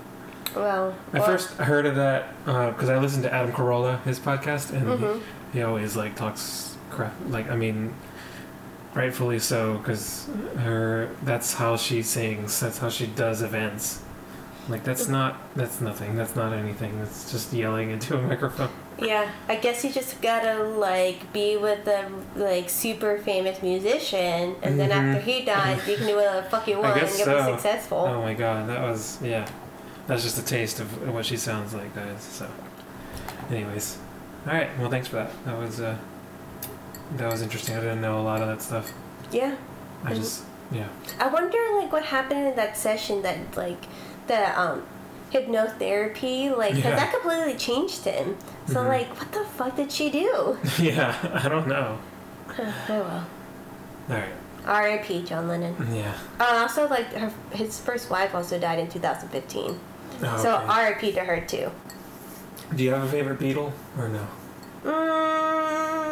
Speaker 3: well,
Speaker 2: I
Speaker 3: well,
Speaker 2: first heard of that because I listened to Adam Carolla, his podcast, and
Speaker 3: Mhm.
Speaker 2: he, he always like talks crap. Like I mean, rightfully so, because her that's how she sings. That's how she does events. Like that's not that's nothing. That's not anything. That's just yelling into a microphone.
Speaker 3: Yeah, I guess you just gotta like be with a like super famous musician, and then
Speaker 2: Mhm.
Speaker 3: after he dies, you can do whatever the fuck you [LAUGHS] want and get
Speaker 2: so.
Speaker 3: successful.
Speaker 2: Oh my god, that was yeah. That's just a taste of what she sounds like, guys. So, anyways, all right. Well, thanks for that. That was uh, that was interesting. I didn't know a lot of that stuff.
Speaker 3: Yeah,
Speaker 2: I just yeah.
Speaker 3: I wonder like what happened in that session that like the um hypnotherapy like 'cause
Speaker 2: Yeah.
Speaker 3: that completely changed him. So
Speaker 2: Mhm.
Speaker 3: like, what the fuck did she do? [LAUGHS]
Speaker 2: Yeah, I don't know.
Speaker 3: oh well.
Speaker 2: All right.
Speaker 3: R.I.P. John Lennon.
Speaker 2: Yeah.
Speaker 3: Uh, also, like her, his first wife also died in 2015.
Speaker 2: Oh,
Speaker 3: So
Speaker 2: okay.
Speaker 3: R.I.P. to her too.
Speaker 2: Do you have a favorite Beatle or no?
Speaker 3: Mm,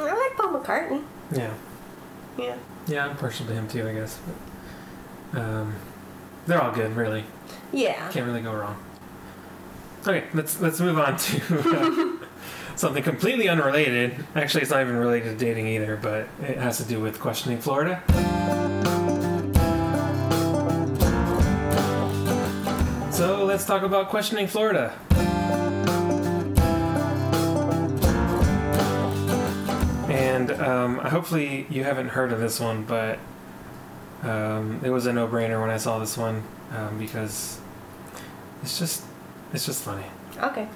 Speaker 3: I like Paul McCartney.
Speaker 2: Yeah.
Speaker 3: Yeah.
Speaker 2: Yeah, I'm partial to him too, I guess. But, um, they're all good, really.
Speaker 3: Yeah.
Speaker 2: Can't really go wrong. Okay, let's let's move on to uh, [LAUGHS] something completely unrelated. Actually, it's not even related to dating either, but it has to do with questioning Florida. So let's talk about questioning Florida. And um, hopefully you haven't heard of this one, but um, it was a no-brainer when I saw this one um, because it's just it's just funny.
Speaker 3: Okay.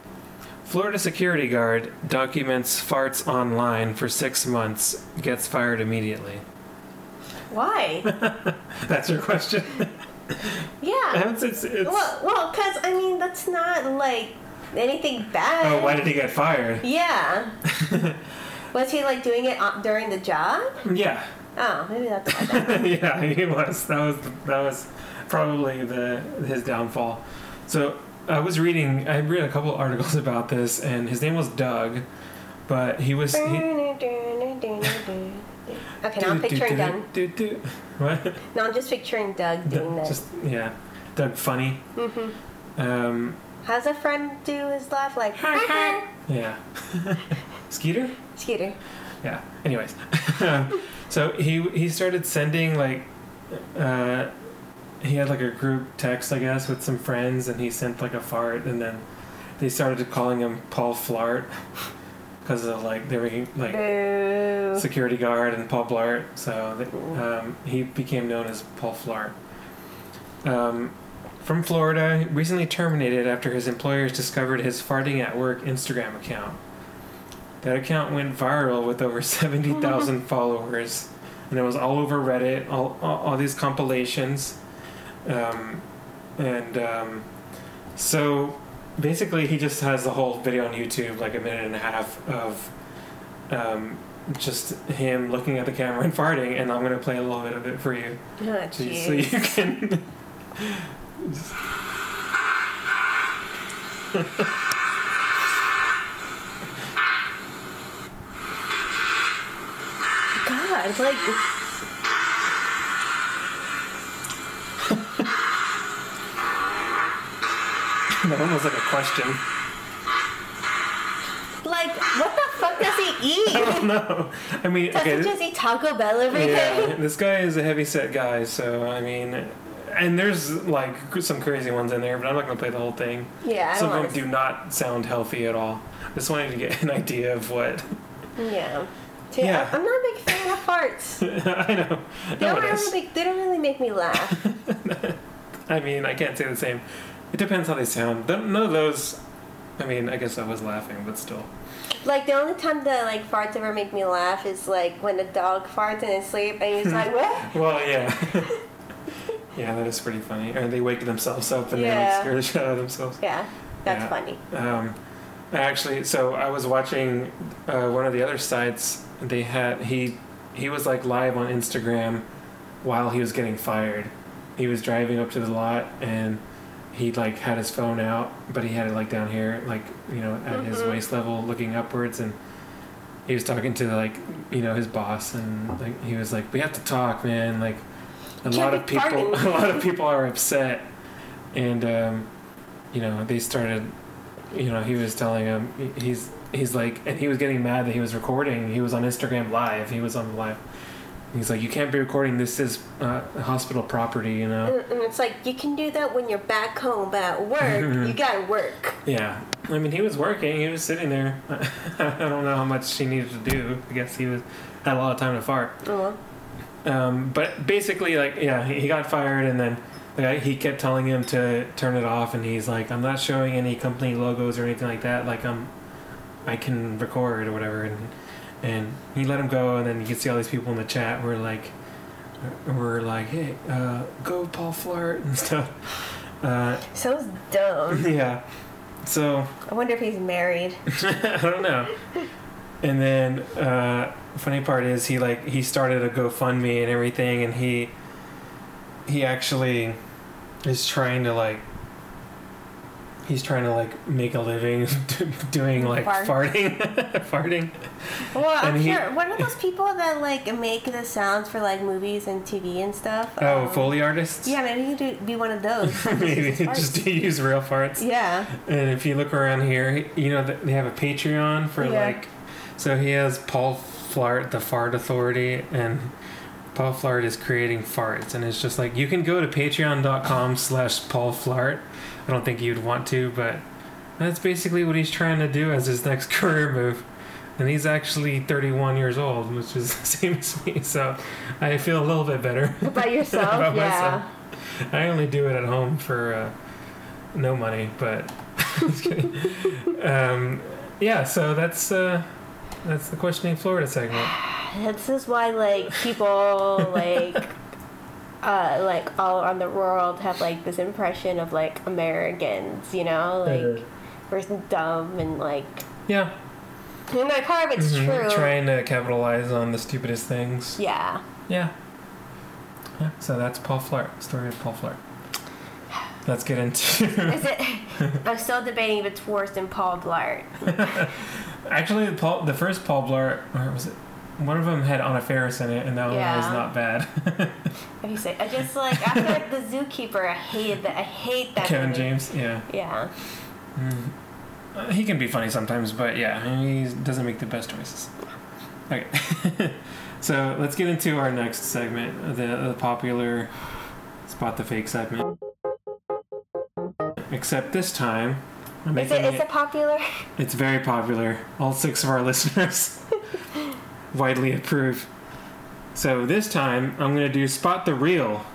Speaker 2: Florida security guard documents farts online for six months, gets fired immediately.
Speaker 3: Why? [LAUGHS]
Speaker 2: That's your question.
Speaker 3: yeah. [LAUGHS]
Speaker 2: it's, it's, it's,
Speaker 3: Well, well, cause I mean that's not like anything bad.
Speaker 2: oh, why did he get fired?
Speaker 3: Yeah. [LAUGHS] was he like doing it on- during the job?
Speaker 2: Yeah,
Speaker 3: Oh, maybe that's why. then.
Speaker 2: yeah, he was. That was that was probably the his downfall. So I was reading. I read a couple articles [LAUGHS] about this, and his name was Doug, but he was. He, [LAUGHS]
Speaker 3: okay, now I'm picturing Doug.
Speaker 2: Do, do, do. What?
Speaker 3: Now I'm just picturing Doug doing that.
Speaker 2: Just yeah, Doug Funnie.
Speaker 3: Mm-hmm.
Speaker 2: Um,
Speaker 3: How's a friend do his laugh? Like, [LAUGHS]
Speaker 2: yeah. Skeeter.
Speaker 3: Skeeter.
Speaker 2: Yeah. Anyways, so he he started sending like, uh, he had like a group text I guess with some friends, and he sent like a fart, and then they started calling him Paul Flart because of like they were like
Speaker 3: Boo.
Speaker 2: security guard and Paul Blart, so they, um, he became known as Paul Flart. Um, from Florida, recently terminated after his employers discovered his farting at work Instagram account. That account went viral with over [LAUGHS] 70,000 [LAUGHS] followers, and it was all over Reddit, all, all, all these compilations. Um, and um, so basically, he just has the whole video on YouTube, like a minute and a half of um, just him looking at the camera and farting, and I'm gonna play a little bit of it for you,
Speaker 3: Oh,
Speaker 2: so you, so you can. [LAUGHS]
Speaker 3: God, like, [LAUGHS]
Speaker 2: that was like a question.
Speaker 3: like, what the fuck does he [LAUGHS] eat?
Speaker 2: I don't know. I mean,
Speaker 3: Doesn't
Speaker 2: okay,
Speaker 3: just eat Taco Bell every
Speaker 2: yeah,
Speaker 3: day? [LAUGHS]
Speaker 2: this guy is a heavy set guy, so I mean, and there's like some crazy ones in there, but I'm not gonna play the whole thing.
Speaker 3: Yeah, I
Speaker 2: Some of them do not sound healthy at all. Just wanted to get an idea of what.
Speaker 3: Yeah.
Speaker 2: Yeah.
Speaker 3: I'm not a big fan of farts.
Speaker 2: I know.
Speaker 3: They
Speaker 2: No
Speaker 3: don't, really they don't really make me laugh.
Speaker 2: I mean, I can't say the same. It depends how they sound. Th- None of those. I mean, I guess I was laughing, but still.
Speaker 3: Like the only time the like farts ever make me laugh is like when a dog farts in his sleep and he's like, "What?" [LAUGHS]
Speaker 2: Well, yeah. [LAUGHS] yeah, that is pretty funny. Or they wake themselves up and they
Speaker 3: Yeah.
Speaker 2: like scare the shit out of themselves.
Speaker 3: Yeah, that's
Speaker 2: Yeah.
Speaker 3: funny.
Speaker 2: Um, actually, so I was watching uh, one of the other sites. They had he he was like live on Instagram while he was getting fired. He was driving up to the lot and he like had his phone out, but he had it like down here, like you know, at his
Speaker 3: Mhm.
Speaker 2: waist level, looking upwards, and he was talking to like you know his boss, and like he was like, "We have to talk, man." Like a
Speaker 3: Can't
Speaker 2: lot of people,
Speaker 3: farting. [LAUGHS]
Speaker 2: a lot of people are upset, and um, you know they started. You know, he was telling him he's he's like, and he was getting mad that he was recording. He was on Instagram Live. He was on live. He's like, you can't be recording. This is uh, hospital property. You know.
Speaker 3: And it's like you can do that when you're back home, but at work [LAUGHS] you gotta work.
Speaker 2: Yeah, I mean, he was working. He was sitting there. [LAUGHS] I don't know how much she needed to do. I guess he was had a lot of time to fart.
Speaker 3: Oh,
Speaker 2: Um, but basically, like, yeah, he, got fired, and then the guy he kept telling him to turn it off, and he's like, "I'm not showing any company logos or anything like that. Like, I'm, I can record or whatever." And and he let him go, and then you can see all these people in the chat were like, were like, "Hey, uh, go Paul Flart [LAUGHS] and stuff." Uh,
Speaker 3: sounds dumb. [LAUGHS]
Speaker 2: yeah. So
Speaker 3: I wonder if he's married. [LAUGHS]
Speaker 2: I don't know. And then uh, funny part is he like he started a GoFundMe and everything, and he he actually is trying to like he's trying to like make a living [LAUGHS] doing like
Speaker 3: Fart.
Speaker 2: farting, [LAUGHS] farting.
Speaker 3: Well, I'm
Speaker 2: And he-
Speaker 3: sure. What are those people that like make the sounds for like movies and TV and stuff?
Speaker 2: Oh,
Speaker 3: Um,
Speaker 2: Foley artists.
Speaker 3: Yeah, maybe you do be one of those. [LAUGHS]
Speaker 2: Maybe
Speaker 3: Just
Speaker 2: just use real farts.
Speaker 3: yeah.
Speaker 2: And if you look around here, you know they have a Patreon for
Speaker 3: Yeah.
Speaker 2: like. So he has Paul Flart, the Fart Authority, and Paul Flart is creating farts, and it's just like you can go to Patreon.com/slash Paul Flart. I don't think you'd want to, but that's basically what he's trying to do as his next [LAUGHS] career move. And he's actually 31 years old, which is [LAUGHS] the same as me, so I feel a little bit better.
Speaker 3: By [LAUGHS] yourself,
Speaker 2: About
Speaker 3: yeah.
Speaker 2: myself. I only do it at home for uh, no money, but um, yeah. So that's uh, that's the questioning Florida segment. [SIGHS]
Speaker 3: This is why like people like uh like all around the world have like this impression of like Americans, you know, like
Speaker 2: Mhm.
Speaker 3: we're dumb and like
Speaker 2: Yeah,
Speaker 3: and like part of it's
Speaker 2: Mhm.
Speaker 3: true.
Speaker 2: trying to capitalize on the stupidest things.
Speaker 3: Yeah.
Speaker 2: Yeah. Yeah. So that's Paul Flart. Story of Paul Flart. Let's get into. [LAUGHS]
Speaker 3: Is it [LAUGHS] I'm still debating if it's worse than Paul Blart. [LAUGHS]
Speaker 2: Actually, the Paul, the first Paul Blart, or was it? One of them had Anna Faris in it, and that one was not bad.
Speaker 3: Have you say I just like after the zookeeper I hated that I hate that
Speaker 2: Kevin
Speaker 3: movie.
Speaker 2: James, yeah.
Speaker 3: Yeah.
Speaker 2: Uh, he can be funny sometimes, but yeah, he doesn't make the best choices. Okay. [LAUGHS] so let's get into our next segment, the, the popular spot the fake segment. Except this time, I'm
Speaker 3: Is
Speaker 2: making
Speaker 3: it is it popular?
Speaker 2: it's very popular. All six of our [LAUGHS] listeners widely approve. So this time, I'm going to do spot the real.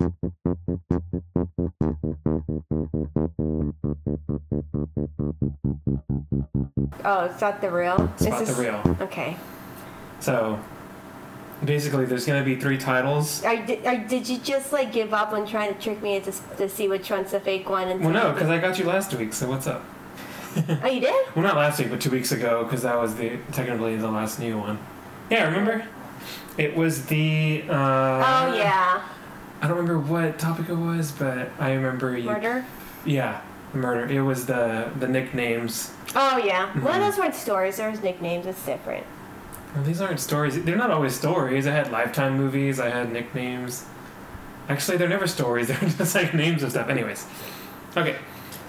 Speaker 3: Oh, it's not the real.
Speaker 2: Spot
Speaker 3: Is
Speaker 2: the
Speaker 3: this-
Speaker 2: real.
Speaker 3: Okay.
Speaker 2: So basically, there's going to be three titles.
Speaker 3: Are, did, are, did you just like give up on trying to trick me into to see which one's the fake one? And
Speaker 2: Well, no, because I got you last week. So what's up?
Speaker 3: oh, you did? [LAUGHS]
Speaker 2: Well, not last week, but two weeks ago, because that was the technically the last new one. Yeah, remember? It was the. Uh,
Speaker 3: oh yeah,
Speaker 2: I don't remember what topic it was, but I remember you.
Speaker 3: murder.
Speaker 2: Yeah, murder. It was the the nicknames.
Speaker 3: Oh yeah. Well,
Speaker 2: Mhm.
Speaker 3: those weren't stories. There was nicknames. It's different.
Speaker 2: Well, these aren't stories. They're not always stories. I had Lifetime movies. I had nicknames. Actually, they're never stories. [LAUGHS] They're just like names of stuff. Anyways, okay.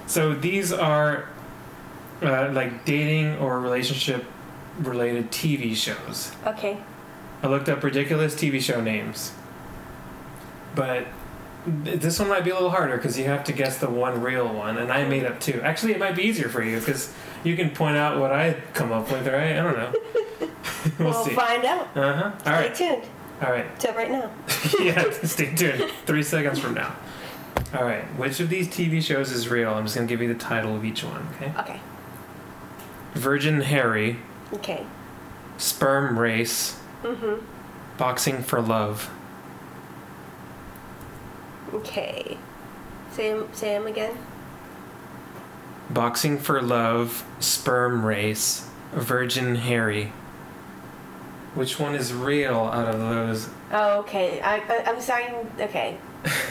Speaker 2: So these are uh, like dating or relationship related TV shows.
Speaker 3: Okay.
Speaker 2: I looked up ridiculous TV show names. But this one might be a little harder because you have to guess the one real one, and I made up two. Actually, it might be easier for you because you can point out what I come up with, right? I don't know. [LAUGHS] we'll,
Speaker 3: We'll
Speaker 2: see.
Speaker 3: find out.
Speaker 2: Uh huh. All
Speaker 3: Stay tuned.
Speaker 2: All right.
Speaker 3: Till right now. [LAUGHS]
Speaker 2: yeah, stay tuned. Three seconds from now. All right. Which of these TV shows is real? I'm just gonna give you the title of each one. Okay.
Speaker 3: Okay.
Speaker 2: Virgin Harry,
Speaker 3: Okay.
Speaker 2: Sperm Race,
Speaker 3: Mhm.
Speaker 2: Boxing for Love.
Speaker 3: Okay. Say say 'em again.
Speaker 2: Boxing for Love, Sperm Race, Virgin Harry. Which one is real out of those?
Speaker 3: Oh, okay. I, I I'm starting. Okay.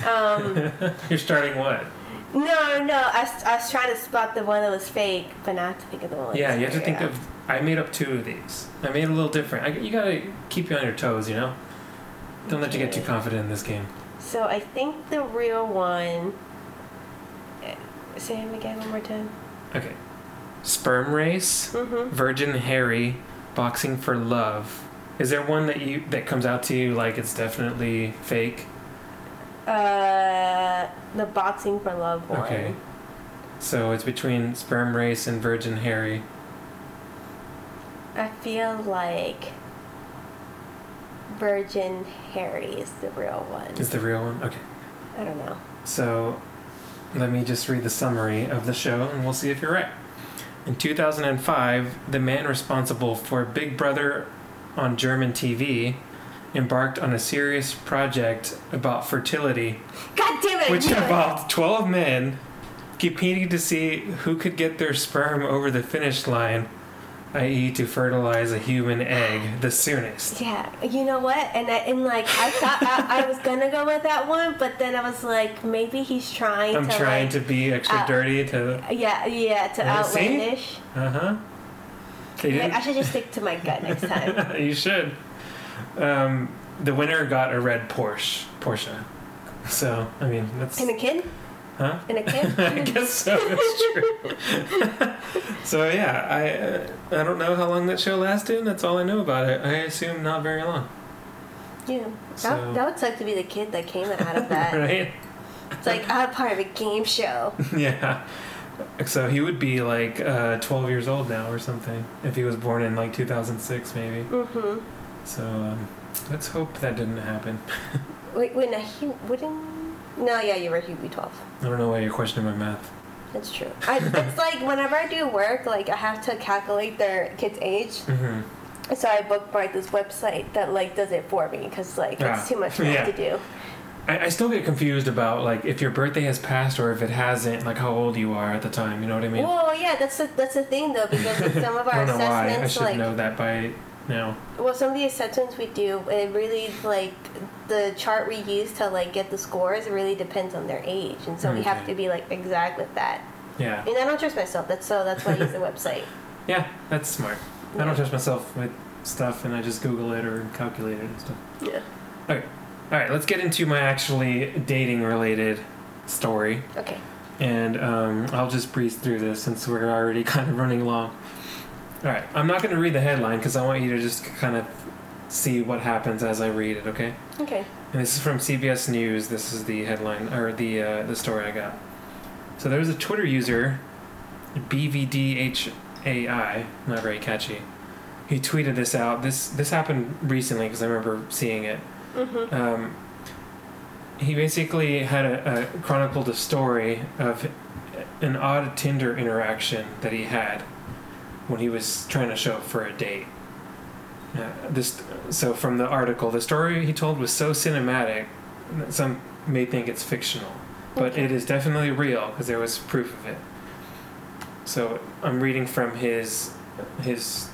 Speaker 3: Um. [LAUGHS]
Speaker 2: You're starting what?
Speaker 3: no, no. I, was- I was trying to spot the one that was fake, but not to think of the one.
Speaker 2: Yeah, you have to think of. I made up two of these. I made it a little different. I, you gotta keep you on your toes, you know? Don't let you get too confident in this game.
Speaker 3: So I think the real one. Say him again one more time.
Speaker 2: Okay. Sperm Race,
Speaker 3: Mm-hmm.
Speaker 2: Virgin Harry, Boxing for Love. Is there one that you that comes out to you like it's definitely fake?
Speaker 3: Uh, the boxing for love one.
Speaker 2: Okay. So it's between Sperm Race and Virgin Harry.
Speaker 3: I feel like Virgin Harry is the real one.
Speaker 2: Is the real one? Okay.
Speaker 3: I don't know.
Speaker 2: So let me just read the summary of the show and we'll see if you're right. In 2005, the man responsible for Big Brother on German TV embarked on a serious project about fertility,
Speaker 3: God damn it!
Speaker 2: Which
Speaker 3: it.
Speaker 2: involved 12 men competing to see who could get their sperm over the finish line, i.e., to fertilize a human egg the soonest.
Speaker 3: Yeah, you know what? And I, and like I thought I, I was gonna go with that one, but then I was like, maybe he's trying
Speaker 2: I'm
Speaker 3: to
Speaker 2: trying
Speaker 3: like,
Speaker 2: to be extra
Speaker 3: uh,
Speaker 2: dirty to.
Speaker 3: yeah, yeah, to
Speaker 2: Yeah,
Speaker 3: outlandish.
Speaker 2: Uh huh.
Speaker 3: I should just stick to my gut next time. [LAUGHS]
Speaker 2: you should. Um, the winner got a red Porsche. Porsche. So I mean that's
Speaker 3: And a kid?
Speaker 2: Huh.
Speaker 3: And a kid? [LAUGHS]
Speaker 2: I guess so. That's true. [LAUGHS] so yeah, I uh, I don't know how long that show lasted. That's all I know about it. I assume not very long.
Speaker 3: yeah.
Speaker 2: So-
Speaker 3: That, that would suck to be the kid that came out of that.
Speaker 2: right?
Speaker 3: It's like I'm part of a game show. [LAUGHS]
Speaker 2: yeah. So he would be like uh, 12 years old now or something if he was born in like 2006 maybe.
Speaker 3: Mm-hmm.
Speaker 2: So um, let's hope that didn't happen.
Speaker 3: Wait, wait, no, he wouldn't. No, yeah, you're right. He'd be 12.
Speaker 2: I don't know why you're questioning my math.
Speaker 3: That's true. I, it's [LAUGHS] like whenever I do work, like I have to calculate their kid's age.
Speaker 2: Mm-hmm.
Speaker 3: So I bookmark this website that like does it for me because like
Speaker 2: Ah,
Speaker 3: it's too much
Speaker 2: yeah.
Speaker 3: to do.
Speaker 2: I, I still get confused about like if your birthday has passed or if it hasn't, like how old you are at the time. You know what I mean?
Speaker 3: Well, yeah, that's the that's the thing though because like, some of [LAUGHS] our I
Speaker 2: don't know why. I
Speaker 3: assessments,
Speaker 2: should
Speaker 3: like
Speaker 2: know that by now.
Speaker 3: well, some of the assessments we do, it really like the chart we use to like get the scores really depends on their age, and so we have to be like exact with that.
Speaker 2: Yeah.
Speaker 3: And I don't trust myself. That's so that's why I use the [LAUGHS] website.
Speaker 2: Yeah, that's smart. I don't trust myself with stuff and I just Google it or calculate it and stuff.
Speaker 3: Yeah.
Speaker 2: Okay. All right, let's get into my actually dating related story.
Speaker 3: Okay.
Speaker 2: And um, I'll just breeze through this since we're already [LAUGHS] kind of running long. All right, I'm not going to read the headline because I want you to just kind of see what happens as I read it, okay?
Speaker 3: Okay.
Speaker 2: And this is from CBS News. This is the headline or the uh, the story I got. So there was a Twitter user, BVDHAI, not very catchy. He tweeted this out. This this happened recently because I remember seeing it.
Speaker 3: Mm-hmm.
Speaker 2: Um, he basically had a, a chronicled a story of an odd Tinder interaction that he had when he was trying to show up for a date. Uh, this so from the article, the story he told was so cinematic that some may think it's fictional, but
Speaker 3: Okay.
Speaker 2: it is definitely real because there was proof of it. So I'm reading from his his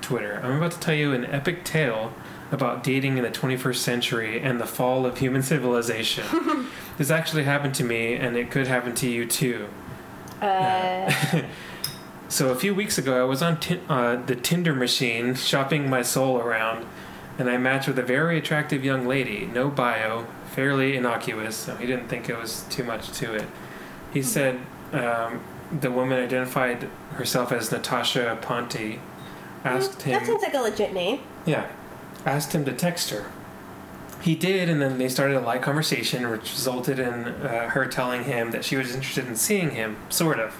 Speaker 2: Twitter. I'm about to tell you an epic tale about dating in the 21st century and the fall of human civilization. [LAUGHS] this actually happened to me, and it could happen to you too.
Speaker 3: Uh, [LAUGHS]
Speaker 2: So a few weeks ago, I was on tin uh, the Tinder machine shopping my soul around, and I matched with a very attractive young lady. No bio, fairly innocuous, so he didn't think it was too much to it. He said um, the woman identified herself as Natasha Aponte. Asked him.
Speaker 3: that sounds like a legit name.
Speaker 2: Yeah. Asked him to text her. He did, and then they started a light conversation, which resulted in uh, her telling him that she was interested in seeing him, sort of.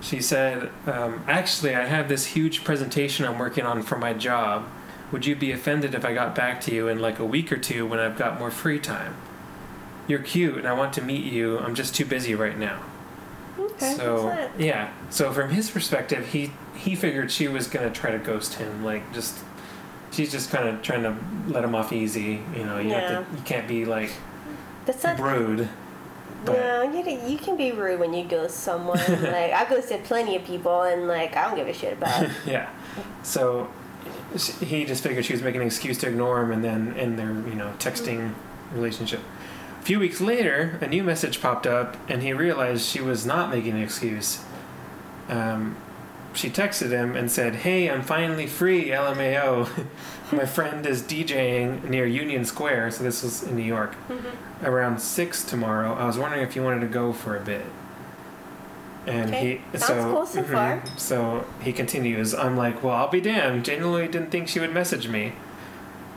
Speaker 2: She said, um, Actually, I have this huge presentation I'm working on for my job. Would you be offended if I got back to you in like a week or two when I've got more free time? "You're cute, and I want to meet you. I'm just too busy right now."
Speaker 3: Okay.
Speaker 2: so yeah. So from his perspective, he he figured she was gonna try to ghost him, like just. She's just kind of trying to let him off easy, you know. You have to, you can't be like
Speaker 3: That's not.
Speaker 2: rude.
Speaker 3: No, you, can- you can be rude when you ghost someone. [LAUGHS] like I ghosted plenty of people, and like I don't give a shit about. it. [LAUGHS]
Speaker 2: yeah. So he just figured she was making an excuse to ignore him and then in their, you know, texting relationship. A few weeks later, a new message popped up and he realized she was not making an excuse. Um, she texted him and said, Hey, I'm finally free, LMAO. [LAUGHS] My friend is DJing near Union Square, so this was in New York, around 6 tomorrow. I was wondering if you wanted to go for a bit. And
Speaker 3: Okay.
Speaker 2: he
Speaker 3: Sounds
Speaker 2: so
Speaker 3: cool so
Speaker 2: mhm.
Speaker 3: far.
Speaker 2: so he continues. I'm like, well, I'll be damned. Genuinely didn't think she would message me.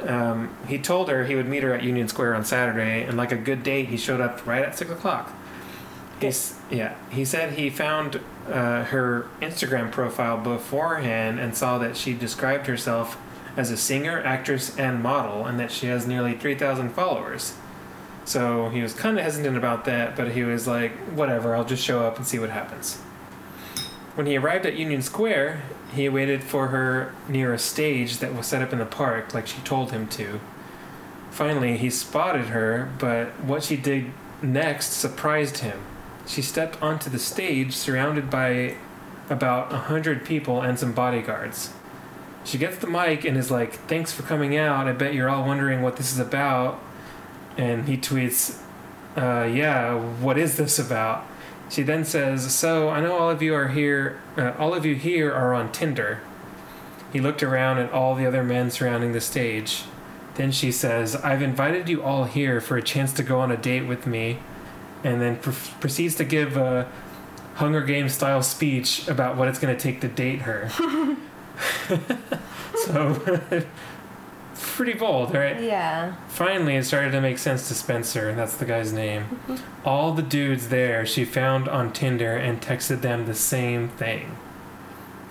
Speaker 2: Um, he told her he would meet her at Union Square on Saturday, and like a good date, he showed up right at six o'clock. He's yeah. He said he found uh, her Instagram profile beforehand and saw that she described herself as a singer, actress, and model, and that she has nearly three thousand followers. So he was kind of hesitant about that, but he was like, whatever, I'll just show up and see what happens. When he arrived at Union Square, he waited for her near a stage that was set up in the park, like she told him to. Finally, he spotted her, but what she did next surprised him. She stepped onto the stage surrounded by about a hundred people and some bodyguards. She gets the mic and is like, Thanks for coming out. I bet you're all wondering what this is about. And he tweets, uh, Yeah, what is this about? She then says, So I know all of you are here, uh, all of you here are on Tinder. He looked around at all the other men surrounding the stage. Then she says, I've invited you all here for a chance to go on a date with me. And then pr- proceeds to give a Hunger Games style speech about what it's going to take to date her. [LAUGHS] [LAUGHS] so, [LAUGHS] pretty bold, right?
Speaker 3: Yeah.
Speaker 2: Finally, it started to make sense to Spencer. and That's the guy's name. All the dudes there she found on Tinder and texted them the same thing.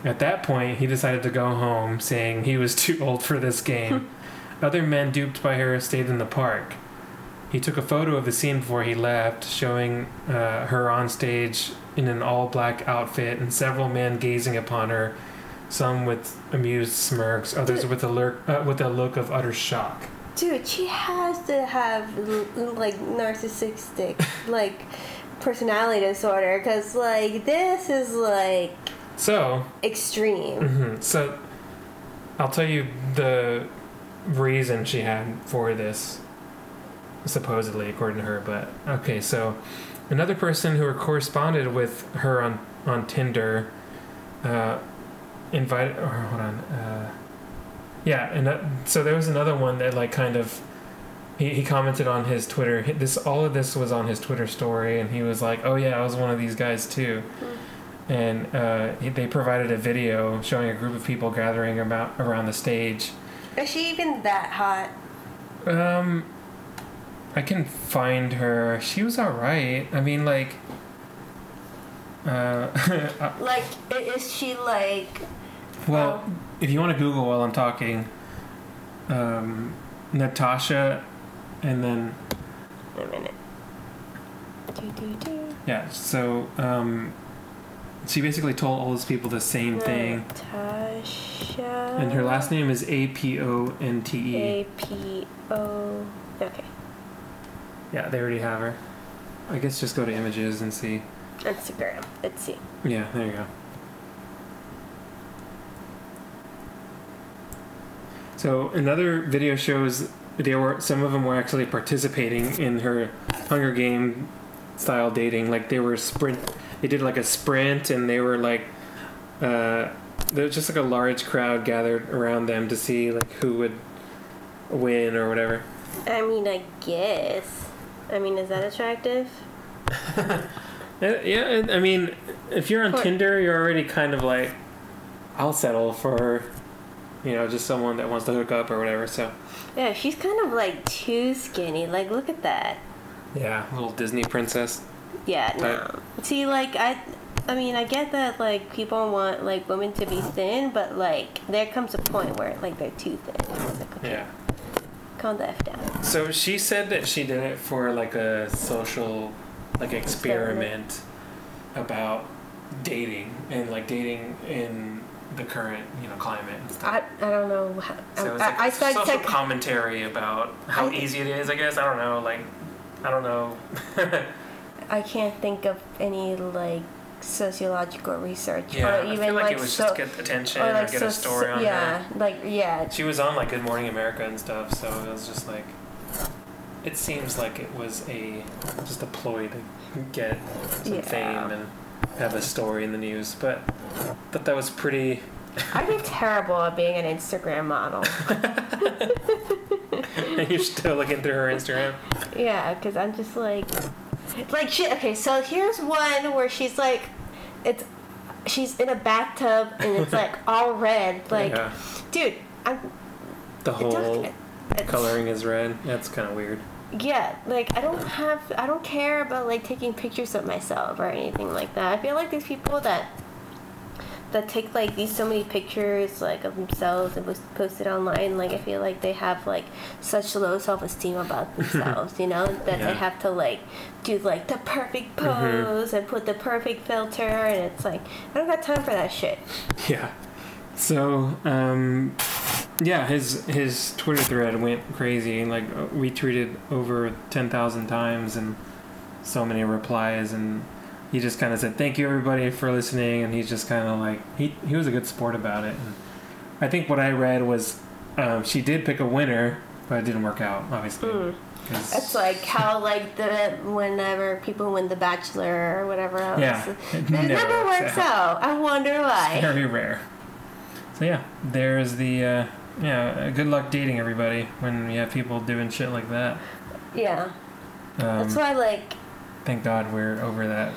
Speaker 2: At that point, he decided to go home, saying he was too old for this game. [LAUGHS] Other men duped by her stayed in the park. He took a photo of the scene before he left, showing uh, her on stage in an all black outfit and several men gazing upon her, some with amused smirks, others with a, lurk, uh, with a look of utter shock.
Speaker 3: Dude, she has to have like narcissistic [LAUGHS] like personality disorder because like this is like
Speaker 2: So,
Speaker 3: extreme.
Speaker 2: mhm, so I'll tell you the reason she had for this, supposedly, according to her. But okay, so another person who corresponded with her on on Tinder uh, invited. Or hold on. Uh, yeah, and that, so there was another one that like kind of. He, he commented on his Twitter. This all of this was on his Twitter story, and he was like, "Oh yeah, I was one of these guys too." and uh, he- they provided a video showing a group of people gathering about around the stage.
Speaker 3: Is she even that hot?
Speaker 2: Um, I can find her. She was all right. I mean, like, uh, [LAUGHS]
Speaker 3: Like, is she like?
Speaker 2: Well,
Speaker 3: Oh.
Speaker 2: if you want to Google while I'm talking, um, Natasha, and then yeah. So um, she basically told all those people the same thing,
Speaker 3: Natasha.
Speaker 2: and her last name is A P O N T E.
Speaker 3: A P O. Okay.
Speaker 2: Yeah, they already have her. I guess just go to images and see.
Speaker 3: Instagram. Let's see.
Speaker 2: Yeah, there you go. So another video shows they were some of them were actually participating in her Hunger Game style dating. Like they were sprint. They did like a sprint, and they were like, uh, there was just like a large crowd gathered around them to see like who would win or whatever.
Speaker 3: I mean, I guess. I mean, is that attractive? [LAUGHS]
Speaker 2: Uh, Yeah, I mean, if you're on Tinder, you're already kind of like, I'll settle for, you know, just someone that wants to hook up or whatever. So,
Speaker 3: Yeah, she's kind of like too skinny. Like, look at that.
Speaker 2: yeah, little Disney princess.
Speaker 3: Yeah, no. See, like I, I mean, I get that like people want like women to be thin, but like there comes a point where like they're too thin. Like, okay,
Speaker 2: Yeah.
Speaker 3: calm the f down.
Speaker 2: So she said that she did it for like a social, like experiment about dating and like dating in the current you know climate and stuff.
Speaker 3: I, I don't know. How,
Speaker 2: so it's
Speaker 3: I,
Speaker 2: like
Speaker 3: I started
Speaker 2: social commentary about how
Speaker 3: I-
Speaker 2: easy it is. I guess I don't know. Like I don't know. [LAUGHS]
Speaker 3: I can't think of any like sociological research
Speaker 2: yeah,
Speaker 3: or
Speaker 2: I
Speaker 3: even
Speaker 2: feel like,
Speaker 3: like,
Speaker 2: it was
Speaker 3: so,
Speaker 2: just get attention
Speaker 3: or
Speaker 2: or,
Speaker 3: like
Speaker 2: get
Speaker 3: so,
Speaker 2: a story on
Speaker 3: yeah,
Speaker 2: her.
Speaker 3: like yeah,
Speaker 2: She was on like Good Morning America and stuff, so it was just like. It seems like it was a just a ploy to get some
Speaker 3: Yeah.
Speaker 2: fame and have a story in the news, but but that was pretty.
Speaker 3: I'd be terrible at being an Instagram model. [LAUGHS]
Speaker 2: You're still looking through her Instagram.
Speaker 3: Yeah, because I'm just like, like she. Okay, so here's one where she's like, it's, she's in a bathtub and it's like [LAUGHS] all red. Like,
Speaker 2: yeah,
Speaker 3: dude, I'm.
Speaker 2: the whole coloring is red. That's kind of weird.
Speaker 3: Yeah, like I don't have, I don't care about like taking pictures of myself or anything like that. I feel like these people that that take like these so many pictures like of themselves and post, it online. Like I feel like they have like such low self esteem about [LAUGHS] themselves, you know, that
Speaker 2: Yeah.
Speaker 3: they have to like do like the perfect pose and put the perfect filter, and it's like I don't got time for that shit.
Speaker 2: Yeah. So, um, yeah, his his Twitter thread went crazy. Like uh, we tweeted over ten thousand times and so many replies, and he just kind of said thank you everybody for listening, and he's just kind of like he he was a good sport about it. And I think what I read was um, she did pick a winner, but it didn't work out, obviously. 'cause-
Speaker 3: It's like how like the whenever people win the Bachelor or whatever else,
Speaker 2: Yeah,
Speaker 3: it [LAUGHS]
Speaker 2: it
Speaker 3: never,
Speaker 2: never works
Speaker 3: works out. I wonder why.
Speaker 2: It's very rare. So yeah, there's the uh, yeah. uh, Good luck dating everybody when you have people doing shit like that.
Speaker 3: Yeah,
Speaker 2: Um,
Speaker 3: that's why like
Speaker 2: thank God we're over that.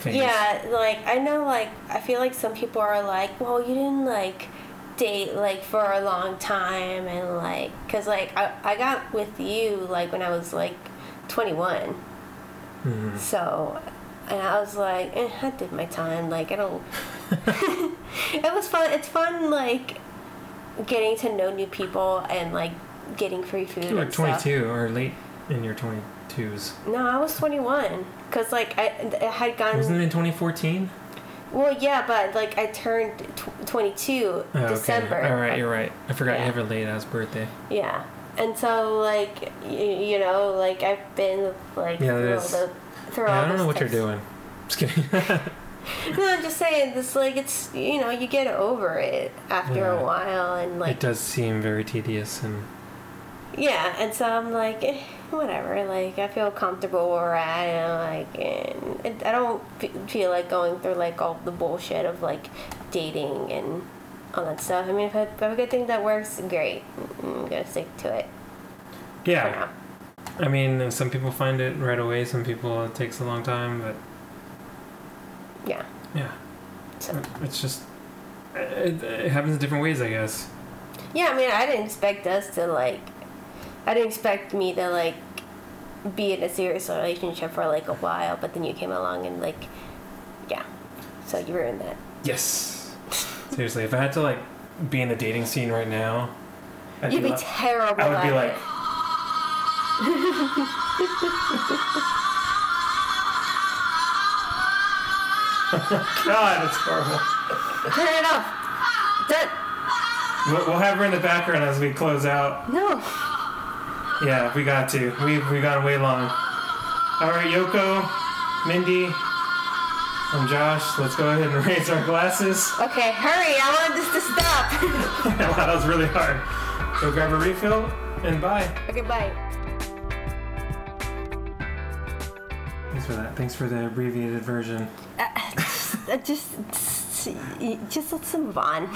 Speaker 2: Phase.
Speaker 3: yeah, like I know like I feel like some people are like, well, you didn't like date like for a long time and like because like I, I got with you like when I was like 21
Speaker 2: Mhm.
Speaker 3: so and I was like eh, I did my time like I don't [LAUGHS] [LAUGHS] it was fun it's fun like getting to know new people and like getting free food
Speaker 2: You were
Speaker 3: and stuff.
Speaker 2: 22 or late in your 22s.
Speaker 3: no I was 21 because like I, I had gone
Speaker 2: Wasn't it in 2014?
Speaker 3: Well, yeah, but like I turned tw- 22
Speaker 2: Oh,
Speaker 3: December.
Speaker 2: Okay. All right, you're right. I forgot
Speaker 3: Yeah.
Speaker 2: you have a late ass birthday.
Speaker 3: Yeah, and so like y- you know, like I've been like
Speaker 2: Yeah,
Speaker 3: through all the through
Speaker 2: Yeah,
Speaker 3: all
Speaker 2: I don't know what you're doing. Just kidding. [LAUGHS]
Speaker 3: No, I'm just saying this. Like it's you know you get over it after
Speaker 2: Yeah.
Speaker 3: a while, and like it
Speaker 2: does seem very tedious and
Speaker 3: yeah, and so I'm like eh, whatever. Like I feel comfortable where we're at, and like and it, I don't f- feel like going through like all the bullshit of like dating and all that stuff. I mean, if I, have a good thing that works, great. I'm gonna stick to it for
Speaker 2: yeah.
Speaker 3: now.
Speaker 2: I mean, some people find it right away. Some people it takes a long time, but
Speaker 3: Yeah.
Speaker 2: Yeah,
Speaker 3: So
Speaker 2: it's just it, it happens in different ways, I guess.
Speaker 3: yeah, I mean, I didn't expect us to like. I didn't expect me to like be in a serious relationship for like a while, but then you came along and like, yeah. So you ruined that.
Speaker 2: Yes. Seriously, if I had to like be in the dating scene right now, I'd
Speaker 3: You'd be
Speaker 2: like-
Speaker 3: terrible.
Speaker 2: I would be like, [LAUGHS] [LAUGHS] God, it's horrible.
Speaker 3: turn it off. Done.
Speaker 2: We'll, we'll have her in the background as we close out.
Speaker 3: No.
Speaker 2: Yeah, we got to. We we gone way long. All right, Yoko, Mindy, and Josh. Let's go ahead and [LAUGHS] raise our glasses.
Speaker 3: Okay, hurry! I want this to stop. [LAUGHS]
Speaker 2: wow, that was really hard. Go grab a refill and bye.
Speaker 3: okay, bye.
Speaker 2: Thanks for that. Thanks for the abbreviated version.
Speaker 3: Uh, [LAUGHS] just, just, just let's move on.